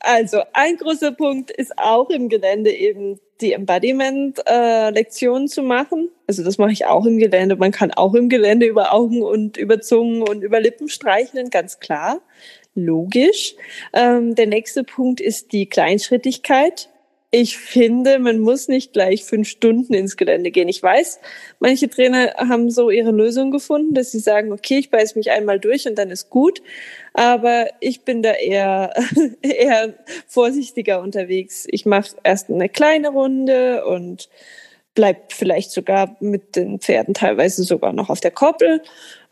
Also, ein großer Punkt ist auch im Gelände eben die Embodiment-Lektionen äh, zu machen. Also das mache ich auch im Gelände. Man kann auch im Gelände über Augen und über Zungen und über Lippen streicheln, ganz klar. Logisch. Ähm, der nächste Punkt ist die Kleinschrittigkeit ich finde, man muss nicht gleich fünf Stunden ins Gelände gehen. Ich weiß, manche Trainer haben so ihre Lösung gefunden, dass sie sagen, okay, ich beiß mich einmal durch und dann ist gut. Aber ich bin da eher, <laughs> eher vorsichtiger unterwegs. Ich mache erst eine kleine Runde und bleib vielleicht sogar mit den Pferden teilweise sogar noch auf der Koppel.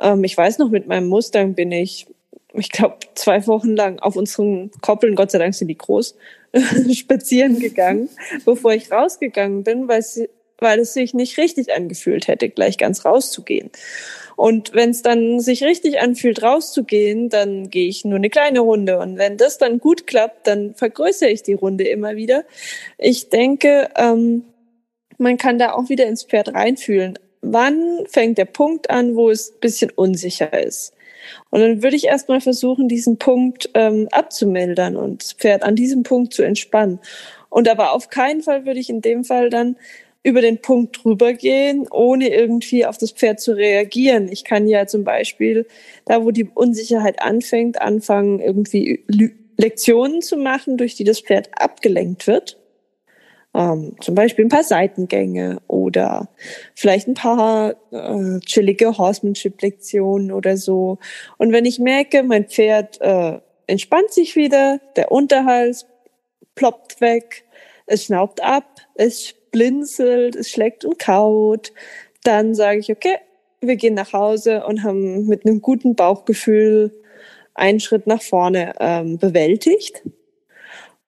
Ähm, ich weiß noch, mit meinem Mustang bin ich ich glaube, zwei Wochen lang auf unseren Koppeln, Gott sei Dank sind die groß, <laughs> spazieren gegangen, bevor ich rausgegangen bin, weil, sie, weil es sich nicht richtig angefühlt hätte, gleich ganz rauszugehen. Und wenn es dann sich richtig anfühlt, rauszugehen, dann gehe ich nur eine kleine Runde. Und wenn das dann gut klappt, dann vergrößere ich die Runde immer wieder. Ich denke, ähm, man kann da auch wieder ins Pferd reinfühlen. Wann fängt der Punkt an, wo es bisschen unsicher ist? Und dann würde ich erstmal versuchen, diesen Punkt ähm, abzumildern und das Pferd an diesem Punkt zu entspannen. Und aber auf keinen Fall würde ich in dem Fall dann über den Punkt drüber gehen, ohne irgendwie auf das Pferd zu reagieren. Ich kann ja zum Beispiel, da wo die Unsicherheit anfängt, anfangen, irgendwie Lektionen zu machen, durch die das Pferd abgelenkt wird ähm, zum Beispiel ein paar Seitengänge oder vielleicht ein paar äh, chillige Horsemanship-Lektionen oder so. Und wenn ich merke, mein Pferd äh, entspannt sich wieder, der Unterhals ploppt weg, es schnaubt ab, es blinzelt, es schlägt und kaut, dann sage ich, okay, wir gehen nach Hause und haben mit einem guten Bauchgefühl einen Schritt nach vorne ähm, bewältigt.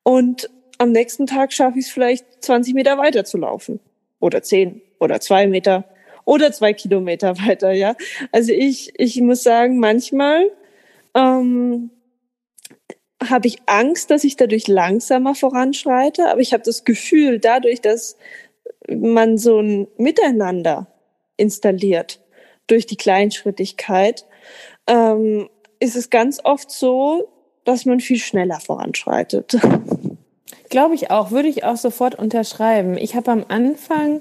Und am nächsten Tag schaffe ich es vielleicht 20 Meter weiter zu laufen. Oder 10 oder 2 Meter oder 2 Kilometer <laughs> weiter, ja. Also ich, ich muss sagen, manchmal ähm, habe ich Angst, dass ich dadurch langsamer voranschreite, aber ich habe das Gefühl, dadurch, dass man so ein Miteinander installiert durch die Kleinschrittigkeit, ähm, ist es ganz oft so, dass man viel schneller voranschreitet. <laughs> Glaube ich auch, würde ich auch sofort unterschreiben. Ich habe am Anfang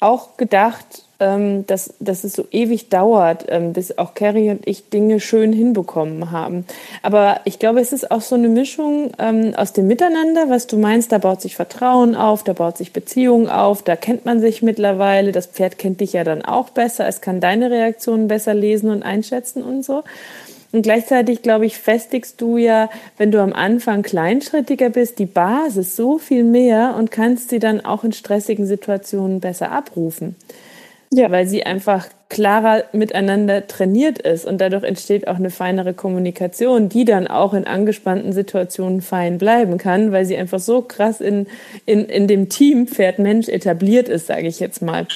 auch gedacht, ähm, dass, dass es so ewig dauert, ähm, bis auch Carrie und ich Dinge schön hinbekommen haben. Aber ich glaube, es ist auch so eine Mischung ähm, aus dem Miteinander, was du meinst, da baut sich Vertrauen auf, da baut sich Beziehung auf, da kennt man sich mittlerweile, das Pferd kennt dich ja dann auch besser, es kann deine Reaktionen besser lesen und einschätzen und so. Und gleichzeitig, glaube ich, festigst du ja, wenn du am Anfang kleinschrittiger bist, die Basis so viel mehr und kannst sie dann auch in stressigen Situationen besser abrufen. Ja. Weil sie einfach klarer miteinander trainiert ist und dadurch entsteht auch eine feinere Kommunikation, die dann auch in angespannten Situationen fein bleiben kann, weil sie einfach so krass in, in, in dem Team Pferd-Mensch etabliert ist, sage ich jetzt mal.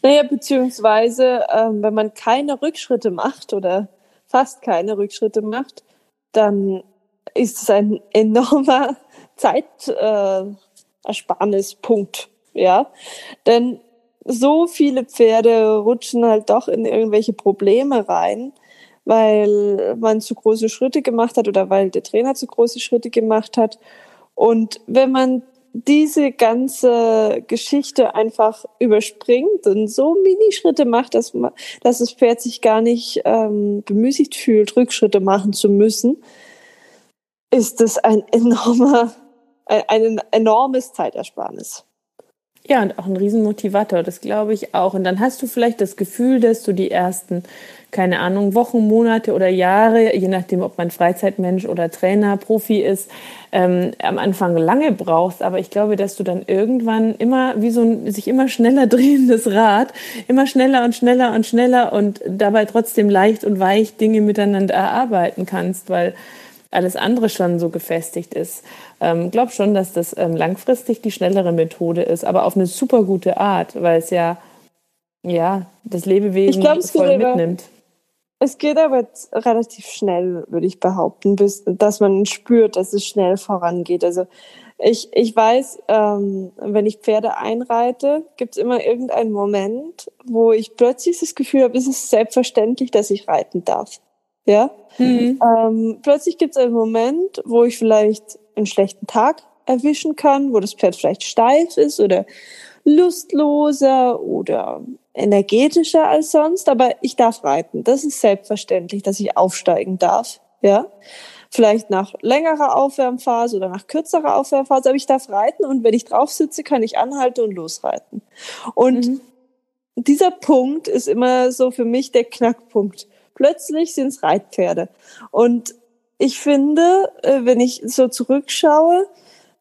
Naja, beziehungsweise, ähm, wenn man keine Rückschritte macht oder fast keine Rückschritte macht, dann ist es ein <laughs> enormer Zeitersparnispunkt. Äh, ja, denn so viele Pferde rutschen halt doch in irgendwelche Probleme rein, weil man zu große Schritte gemacht hat oder weil der Trainer zu große Schritte gemacht hat. Und wenn man diese ganze Geschichte einfach überspringt und so Minischritte macht, dass, man, dass das Pferd sich gar nicht ähm, bemüßigt fühlt, Rückschritte machen zu müssen, ist das ein <laughs> enormer, ein, ein enormes Zeitersparnis. Ja, und auch ein Riesenmotivator, das glaube ich auch. Und dann hast du vielleicht das Gefühl, dass du die ersten, keine Ahnung, Wochen, Monate oder Jahre, je nachdem, ob man Freizeitmensch oder Trainer, Profi ist, ähm, am Anfang lange brauchst. Aber ich glaube, dass du dann irgendwann immer wie so ein sich immer schneller <laughs> drehendes Rad, immer schneller und schneller und schneller und dabei trotzdem leicht und weich Dinge miteinander erarbeiten kannst, weil alles andere schon so gefestigt ist. Ähm, glaube schon, dass das ähm, langfristig die schnellere Methode ist, aber auf eine super gute Art, weil es ja, ja das Lebewesen glaub, voll mitnimmt. Es geht aber relativ schnell, würde ich behaupten, bis dass man spürt, dass es schnell vorangeht. Also ich, ich weiß, ähm, wenn ich Pferde einreite, gibt es immer irgendeinen Moment, wo ich plötzlich das Gefühl habe, es ist selbstverständlich, dass ich reiten darf. Ja. Mhm. Ähm, plötzlich gibt es einen Moment, wo ich vielleicht einen schlechten Tag erwischen kann, wo das Pferd vielleicht steif ist oder lustloser oder energetischer als sonst, aber ich darf reiten. Das ist selbstverständlich, dass ich aufsteigen darf. Ja. Vielleicht nach längerer Aufwärmphase oder nach kürzerer Aufwärmphase, aber ich darf reiten und wenn ich drauf sitze, kann ich anhalten und losreiten. Und mhm. dieser Punkt ist immer so für mich der Knackpunkt. Plötzlich sind es Reitpferde. Und ich finde, äh, wenn ich so zurückschaue,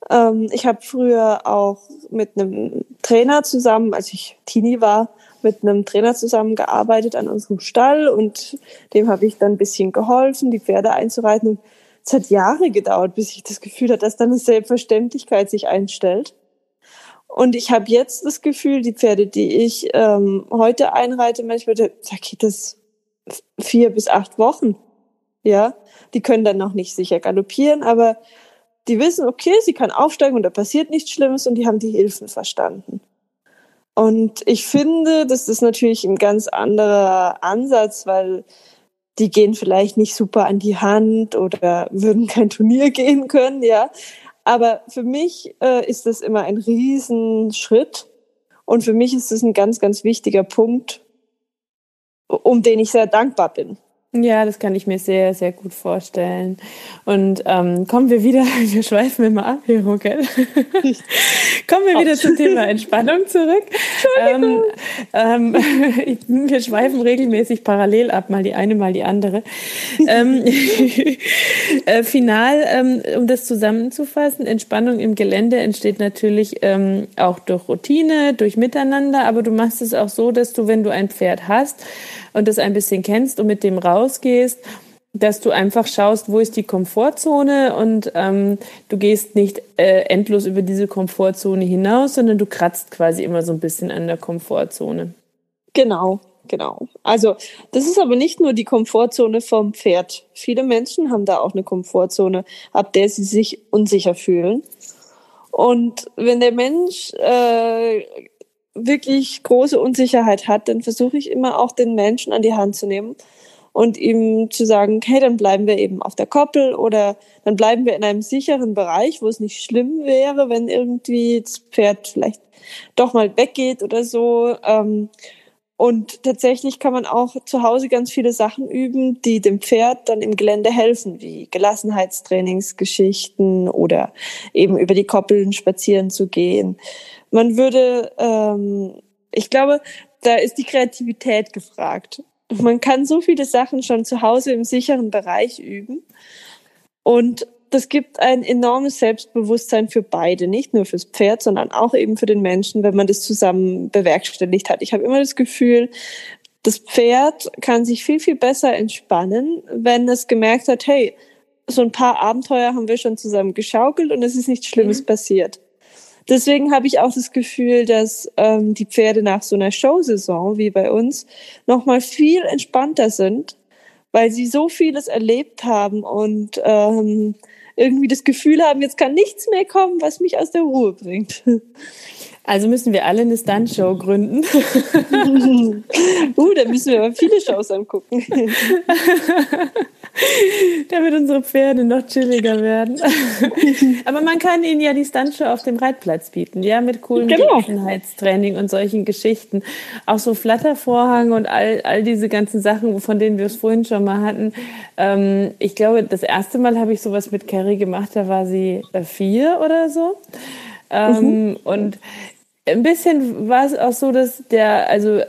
ähm, ich habe früher auch mit einem Trainer zusammen, als ich Teenie war, mit einem Trainer zusammengearbeitet an unserem Stall und dem habe ich dann ein bisschen geholfen, die Pferde einzureiten. Und es hat Jahre gedauert, bis ich das Gefühl hatte, dass dann eine Selbstverständlichkeit sich einstellt. Und ich habe jetzt das Gefühl, die Pferde, die ich ähm, heute einreite, manchmal da geht das vier bis acht Wochen. Ja, die können dann noch nicht sicher galoppieren, aber die wissen, okay, sie kann aufsteigen und da passiert nichts Schlimmes und die haben die Hilfen verstanden. Und ich finde, das ist natürlich ein ganz anderer Ansatz, weil die gehen vielleicht nicht super an die Hand oder würden kein Turnier gehen können, ja. Aber für mich äh, ist das immer ein Riesenschritt. Und für mich ist das ein ganz, ganz wichtiger Punkt, um den ich sehr dankbar bin. Ja, das kann ich mir sehr, sehr gut vorstellen. Und ähm, kommen wir wieder, <laughs> wir schweifen immer ab hier, gell? <laughs> kommen wir wieder zum Thema Entspannung zurück. Ähm, ähm, <laughs> wir schweifen regelmäßig parallel ab, mal die eine, mal die andere. ähm, äh, final, ähm, um das zusammenzufassen, Entspannung im Gelände entsteht natürlich ähm, auch durch Routine, durch Miteinander, aber du machst es auch so, dass du, wenn du ein Pferd hast, und das ein bisschen kennst und mit dem rausgehst, dass du einfach schaust, wo ist die Komfortzone und ähm, du gehst nicht äh, endlos über diese Komfortzone hinaus, sondern du kratzt quasi immer so ein bisschen an der Komfortzone. Genau, genau. Also das ist aber nicht nur die Komfortzone vom Pferd. Viele Menschen haben da auch eine Komfortzone, ab der sie sich unsicher fühlen. Und wenn der Mensch äh, wirklich große Unsicherheit hat, dann versuche ich immer auch den Menschen an die Hand zu nehmen und ihm zu sagen, hey, dann bleiben wir eben auf der Koppel oder dann bleiben wir in einem sicheren Bereich, wo es nicht schlimm wäre, wenn irgendwie das Pferd vielleicht doch mal weggeht oder so. Ähm, und tatsächlich kann man auch zu Hause ganz viele Sachen üben, die dem Pferd dann im Gelände helfen, wie Gelassenheitstrainingsgeschichten oder eben über die Koppeln spazieren zu gehen man würde, ähm, ich glaube, da ist die Kreativität gefragt. Man kann so viele Sachen schon zu Hause im sicheren Bereich üben. Und das gibt ein enormes Selbstbewusstsein für beide, nicht nur fürs Pferd, sondern auch eben für den Menschen, wenn man das zusammen bewerkstelligt hat. Ich habe immer das Gefühl, das Pferd kann sich viel, viel besser entspannen, wenn es gemerkt hat, hey, so ein paar Abenteuer haben wir schon zusammen geschaukelt und es ist nichts Schlimmes mhm. passiert. Deswegen habe ich auch das Gefühl, dass ähm, die Pferde nach so einer Showsaison wie bei uns nochmal viel entspannter sind, weil sie so vieles erlebt haben und ähm, irgendwie das Gefühl haben, jetzt kann nichts mehr kommen, was mich aus der Ruhe bringt. <laughs> Also müssen wir alle eine Stunt-Show gründen. uh, da müssen wir aber viele Shows angucken. Damit unsere Pferde noch chilliger werden. aber man kann ihnen ja die Stuntshow auf dem Reitplatz bieten, ja, mit coolen genau. Und solchen Geschichten. Auch so Flattervorhang und all, all diese ganzen Sachen, von denen wir es vorhin schon mal hatten. Ähm, ich glaube, das erste Mal habe ich sowas mit Carrie gemacht, da war sie äh, vier oder so. Ähm, mhm. Und ein bisschen war es auch so, dass der, also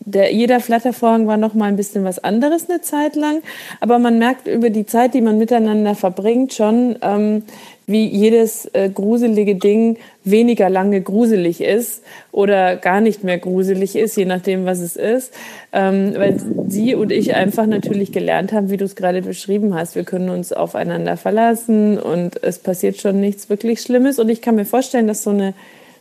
der, jeder Flattervorhang war noch mal ein bisschen was anderes eine Zeit lang, aber man merkt über die Zeit, die man miteinander verbringt, schon, ähm, wie jedes äh, gruselige Ding weniger lange gruselig ist oder gar nicht mehr gruselig ist, je nachdem, was es ist. Ähm, weil sie und ich einfach natürlich gelernt haben, wie du es gerade beschrieben hast. Wir können uns aufeinander verlassen und es passiert schon nichts wirklich Schlimmes. Und ich kann mir vorstellen, dass so eine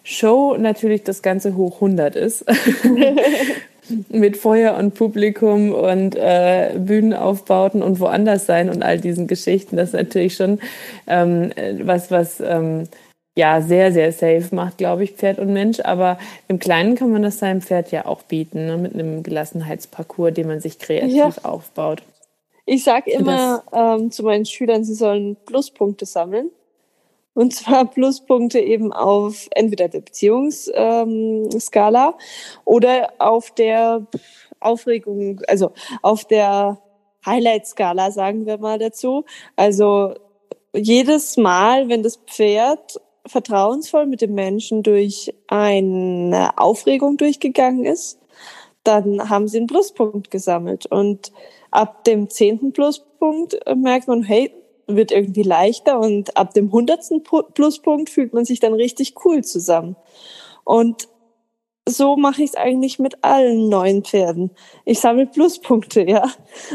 Show natürlich das Ganze hoch 100 ist. <laughs> mit Feuer und Publikum und äh, Bühnenaufbauten und woanders sein und all diesen Geschichten. Das ist natürlich schon ähm, was, was ähm, ja sehr, sehr safe macht, glaube ich, Pferd und Mensch. Aber im Kleinen kann man das seinem Pferd ja auch bieten, ne? mit einem Gelassenheitsparcours, den man sich kreativ ja. aufbaut. Ich sage immer ähm, zu meinen Schülern, sie sollen Pluspunkte sammeln. Und zwar Pluspunkte eben auf entweder der Beziehungsskala ähm, oder auf der Aufregung, also auf der Highlight-Skala, sagen wir mal dazu. Also jedes Mal, wenn das Pferd vertrauensvoll mit dem Menschen durch eine Aufregung durchgegangen ist, dann haben sie einen Pluspunkt gesammelt. Und ab dem zehnten Pluspunkt merkt man, hey, wird irgendwie leichter und ab dem hundertsten Pluspunkt fühlt man sich dann richtig cool zusammen. Und so mache ich es eigentlich mit allen neuen Pferden. Ich sammle Pluspunkte, ja.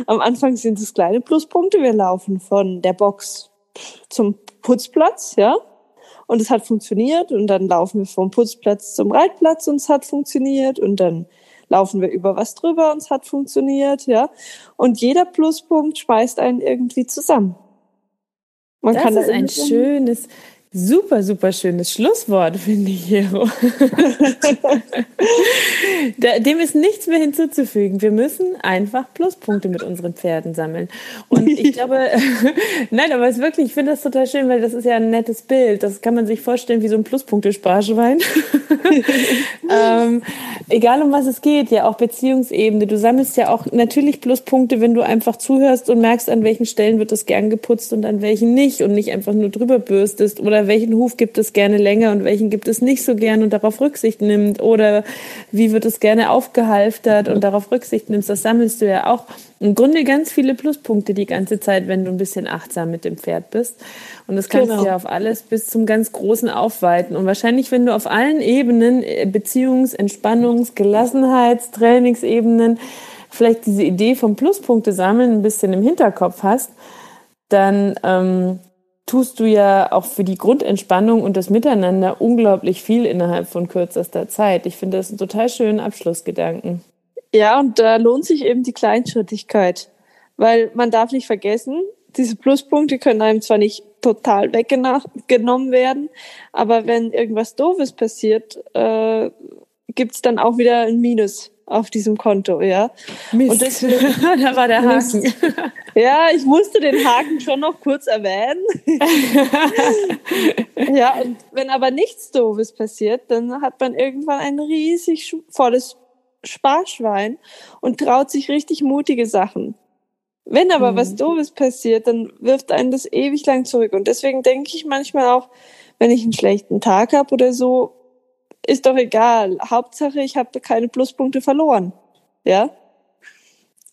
Am Anfang sind es kleine Pluspunkte. Wir laufen von der Box zum Putzplatz, ja. Und es hat funktioniert. Und dann laufen wir vom Putzplatz zum Reitplatz und es hat funktioniert. Und dann laufen wir über was drüber und es hat funktioniert, ja. Und jeder Pluspunkt schmeißt einen irgendwie zusammen. Man das ist ein schönes, Super, super schönes Schlusswort, <laughs> finde ich, Hero. Dem ist nichts mehr hinzuzufügen. Wir müssen einfach Pluspunkte mit unseren Pferden sammeln. Und ich <laughs> glaube, <laughs> nein, aber es ist wirklich, ich finde das total schön, weil das ist ja ein nettes Bild. Das kann man sich vorstellen wie so ein Pluspunktesparschwein. ähm, egal um was es geht, ja auch Beziehungsebene. Du sammelst ja auch natürlich Pluspunkte, wenn du einfach zuhörst und merkst, an welchen Stellen wird das gern geputzt und an welchen nicht und nicht einfach nur drüber bürstest oder welchen Huf gibt es gerne länger und welchen gibt es nicht so gern und darauf Rücksicht nimmt oder wie wird es gerne aufgehalftert und darauf Rücksicht nimmst, das sammelst du ja auch im Grunde ganz viele Pluspunkte die ganze Zeit, wenn du ein bisschen achtsam mit dem Pferd bist. Und das kannst genau. du ja auf alles bis zum ganz großen aufweiten. Und wahrscheinlich, wenn du auf allen Ebenen, äh, Beziehungs-, Entspannungs-, Gelassenheits-, Trainingsebenen, vielleicht diese Idee vom Pluspunkte sammeln ein bisschen im Hinterkopf hast, dann ähm, tust du ja auch für die Grundentspannung und das Miteinander unglaublich viel innerhalb von kürzester Zeit. Ich finde das einen total schönen Abschlussgedanken. Ja, und da lohnt sich eben die Kleinschrittigkeit, weil man darf nicht vergessen, diese Pluspunkte können einem zwar nicht total weggenommen werden, aber wenn irgendwas Doofes passiert, äh, gibt's dann auch wieder ein Minus auf diesem Konto, ja. Mist. Und <laughs> deswegen, da war der Haken. <laughs> Ja, ich musste den Haken schon noch kurz erwähnen. <laughs> ja, und wenn aber nichts Doofes passiert, dann hat man irgendwann ein riesig volles Sparschwein und traut sich richtig mutige Sachen. Wenn aber mhm. was Doofes passiert, dann wirft einen das ewig lang zurück. Und deswegen denke ich manchmal auch, wenn ich einen schlechten Tag habe oder so, ist doch egal. Hauptsache, ich habe keine Pluspunkte verloren. Ja?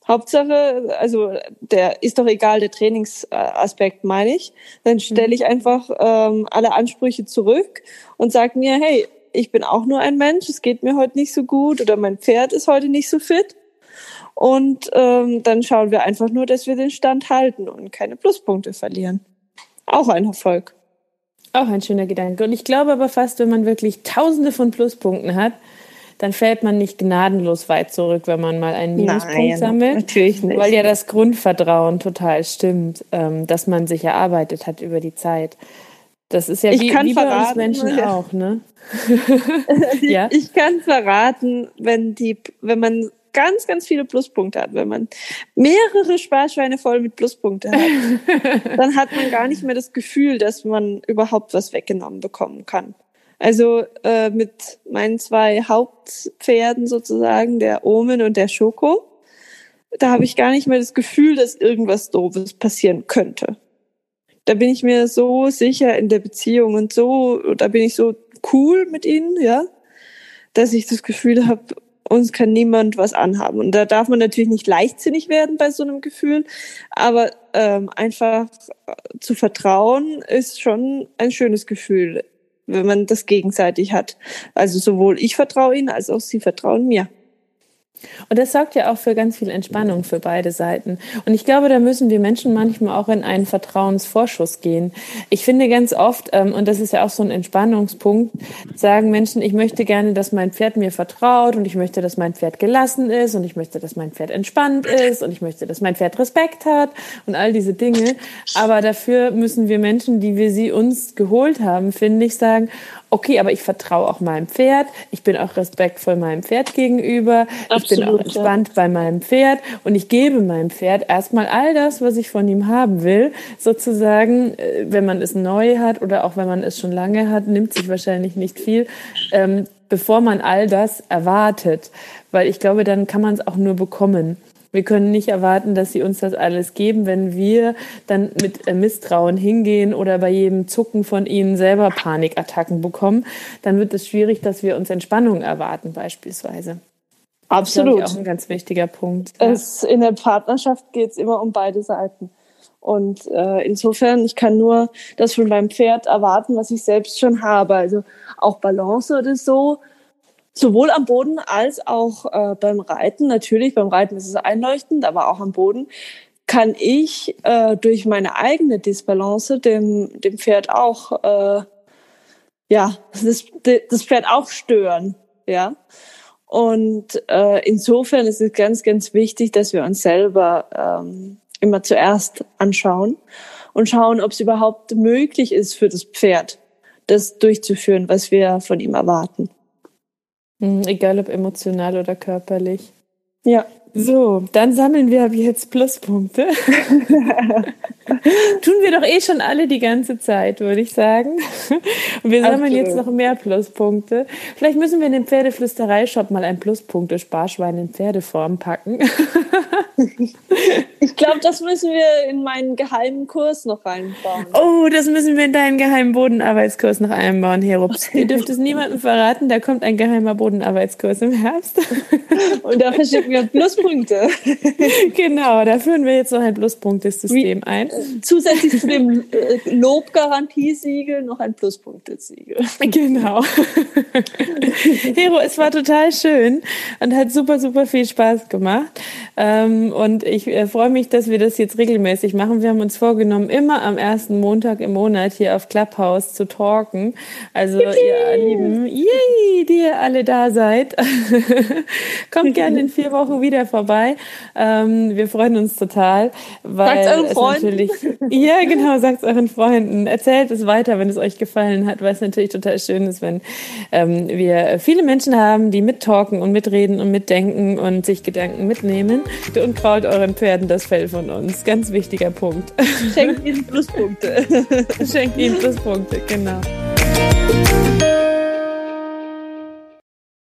Hauptsache, also der ist doch egal, der Trainingsaspekt meine ich. Dann stelle ich einfach ähm, alle Ansprüche zurück und sage mir, hey, ich bin auch nur ein Mensch, es geht mir heute nicht so gut oder mein Pferd ist heute nicht so fit. Und ähm, dann schauen wir einfach nur, dass wir den Stand halten und keine Pluspunkte verlieren. Auch ein Erfolg. Auch ein schöner Gedanke. Und ich glaube aber fast, wenn man wirklich tausende von Pluspunkten hat, dann fällt man nicht gnadenlos weit zurück, wenn man mal einen Minuspunkt Nein, sammelt. Natürlich nicht. Weil ja das Grundvertrauen total stimmt, ähm, dass man sich erarbeitet hat über die Zeit. Das ist ja ich wie, wie bei uns Menschen ja. auch, ne? <laughs> ja? Ich kann verraten, wenn die, wenn man ganz, ganz viele Pluspunkte hat, wenn man mehrere Sparschweine voll mit Pluspunkte hat, <laughs> dann hat man gar nicht mehr das Gefühl, dass man überhaupt was weggenommen bekommen kann. Also äh, mit meinen zwei Hauptpferden sozusagen, der Omen und der Schoko, da habe ich gar nicht mehr das Gefühl, dass irgendwas Doofes passieren könnte. Da bin ich mir so sicher in der Beziehung und so, da bin ich so cool mit ihnen, ja, dass ich das Gefühl habe, uns kann niemand was anhaben. Und da darf man natürlich nicht leichtsinnig werden bei so einem Gefühl, aber ähm, einfach zu vertrauen ist schon ein schönes Gefühl wenn man das gegenseitig hat. Also sowohl ich vertraue ihnen als auch sie vertrauen mir. Und das sorgt ja auch für ganz viel Entspannung für beide Seiten. Und ich glaube, da müssen wir Menschen manchmal auch in einen Vertrauensvorschuss gehen. Ich finde ganz oft, ähm, und das ist ja auch so ein Entspannungspunkt, sagen Menschen, ich möchte gerne, dass mein Pferd mir vertraut und ich möchte, dass mein Pferd gelassen ist und ich möchte, dass mein Pferd entspannt ist und ich möchte, dass mein Pferd Respekt hat und all diese Dinge. Aber dafür müssen wir Menschen, die wir sie uns geholt haben, finde ich, sagen, okay, aber ich vertraue auch meinem Pferd, ich bin auch respektvoll meinem Pferd gegenüber, Absolut, ich bin auch entspannt ja. bei meinem Pferd. Und ich gebe meinem Pferd erstmal all das, was ich von ihm haben will, sozusagen, äh, wenn man es neu hat oder auch wenn man es schon lange hat, nimmt sich wahrscheinlich nicht viel, ähm, bevor man all das erwartet, weil ich glaube, dann kann man es auch nur bekommen. Wir können nicht erwarten, dass sie uns das alles geben, wenn wir dann mit äh, Misstrauen hingehen oder bei jedem Zucken von ihnen selber Panikattacken bekommen. Dann wird es schwierig, dass wir uns Entspannung erwarten beispielsweise. Absolut. Das ist auch ein ganz wichtiger Punkt. Es, in der Partnerschaft geht es immer um beide Seiten. Und äh, insofern, ich kann nur das von meinem Pferd erwarten, was ich selbst schon habe. Also auch Balance oder so sowohl am Boden als auch äh, beim Reiten. Natürlich, beim Reiten ist es einleuchtend, aber auch am Boden kann ich äh, durch meine eigene Disbalance dem, dem Pferd auch, äh, ja, das, das Pferd auch stören, ja. Und äh, insofern ist es ganz, ganz wichtig, dass wir uns selber ähm, immer zuerst anschauen und schauen, ob es überhaupt möglich ist für das Pferd, das durchzuführen, was wir von ihm erwarten. Hm, egal ob emotional oder körperlich. Ja. So, dann sammeln wir jetzt Pluspunkte. <laughs> Tun wir doch eh schon alle die ganze Zeit, würde ich sagen. Und wir sammeln Absolut. jetzt noch mehr Pluspunkte. Vielleicht müssen wir in den Pferdeflüsterei-Shop mal ein Pluspunkte-Sparschwein in Pferdeform packen. ich glaube, das müssen wir in meinen geheimen Kurs noch reinbauen. Oh, das müssen wir in deinen geheimen Bodenarbeitskurs noch einbauen, Herups. <laughs> Ihr dürft es niemandem verraten, da kommt ein geheimer Bodenarbeitskurs im Herbst. Und da verschicken wir Pluspunkte Pluspunkte. <laughs> genau, da führen wir jetzt noch ein Pluspunktesystem ein. Zusätzlich zu dem äh, Lobgarantiesiegel noch ein Pluspunktesiegel. Genau. <laughs> Hero, es war total schön und hat super, super viel Spaß gemacht. Ähm, und ich äh, freue mich, dass wir das jetzt regelmäßig machen. Wir haben uns vorgenommen, immer am ersten Montag im Monat hier auf Clubhouse zu talken. Also Yippie. ihr Lieben, yay, die ihr alle da seid. <laughs> Kommt gerne in vier Wochen wieder vorbei. Ähm, wir freuen uns total, weil sagt's euren Freunden. natürlich <laughs> ja genau, sagt euren Freunden, erzählt es weiter, wenn es euch gefallen hat, weil es natürlich total schön ist, wenn ähm, wir viele Menschen haben, die mittalken und mitreden und mitdenken und sich Gedanken mitnehmen und kraut euren Pferden das Fell von uns. Ganz wichtiger Punkt. Schenkt ihnen Pluspunkte. <laughs> Schenkt ihnen Pluspunkte, genau.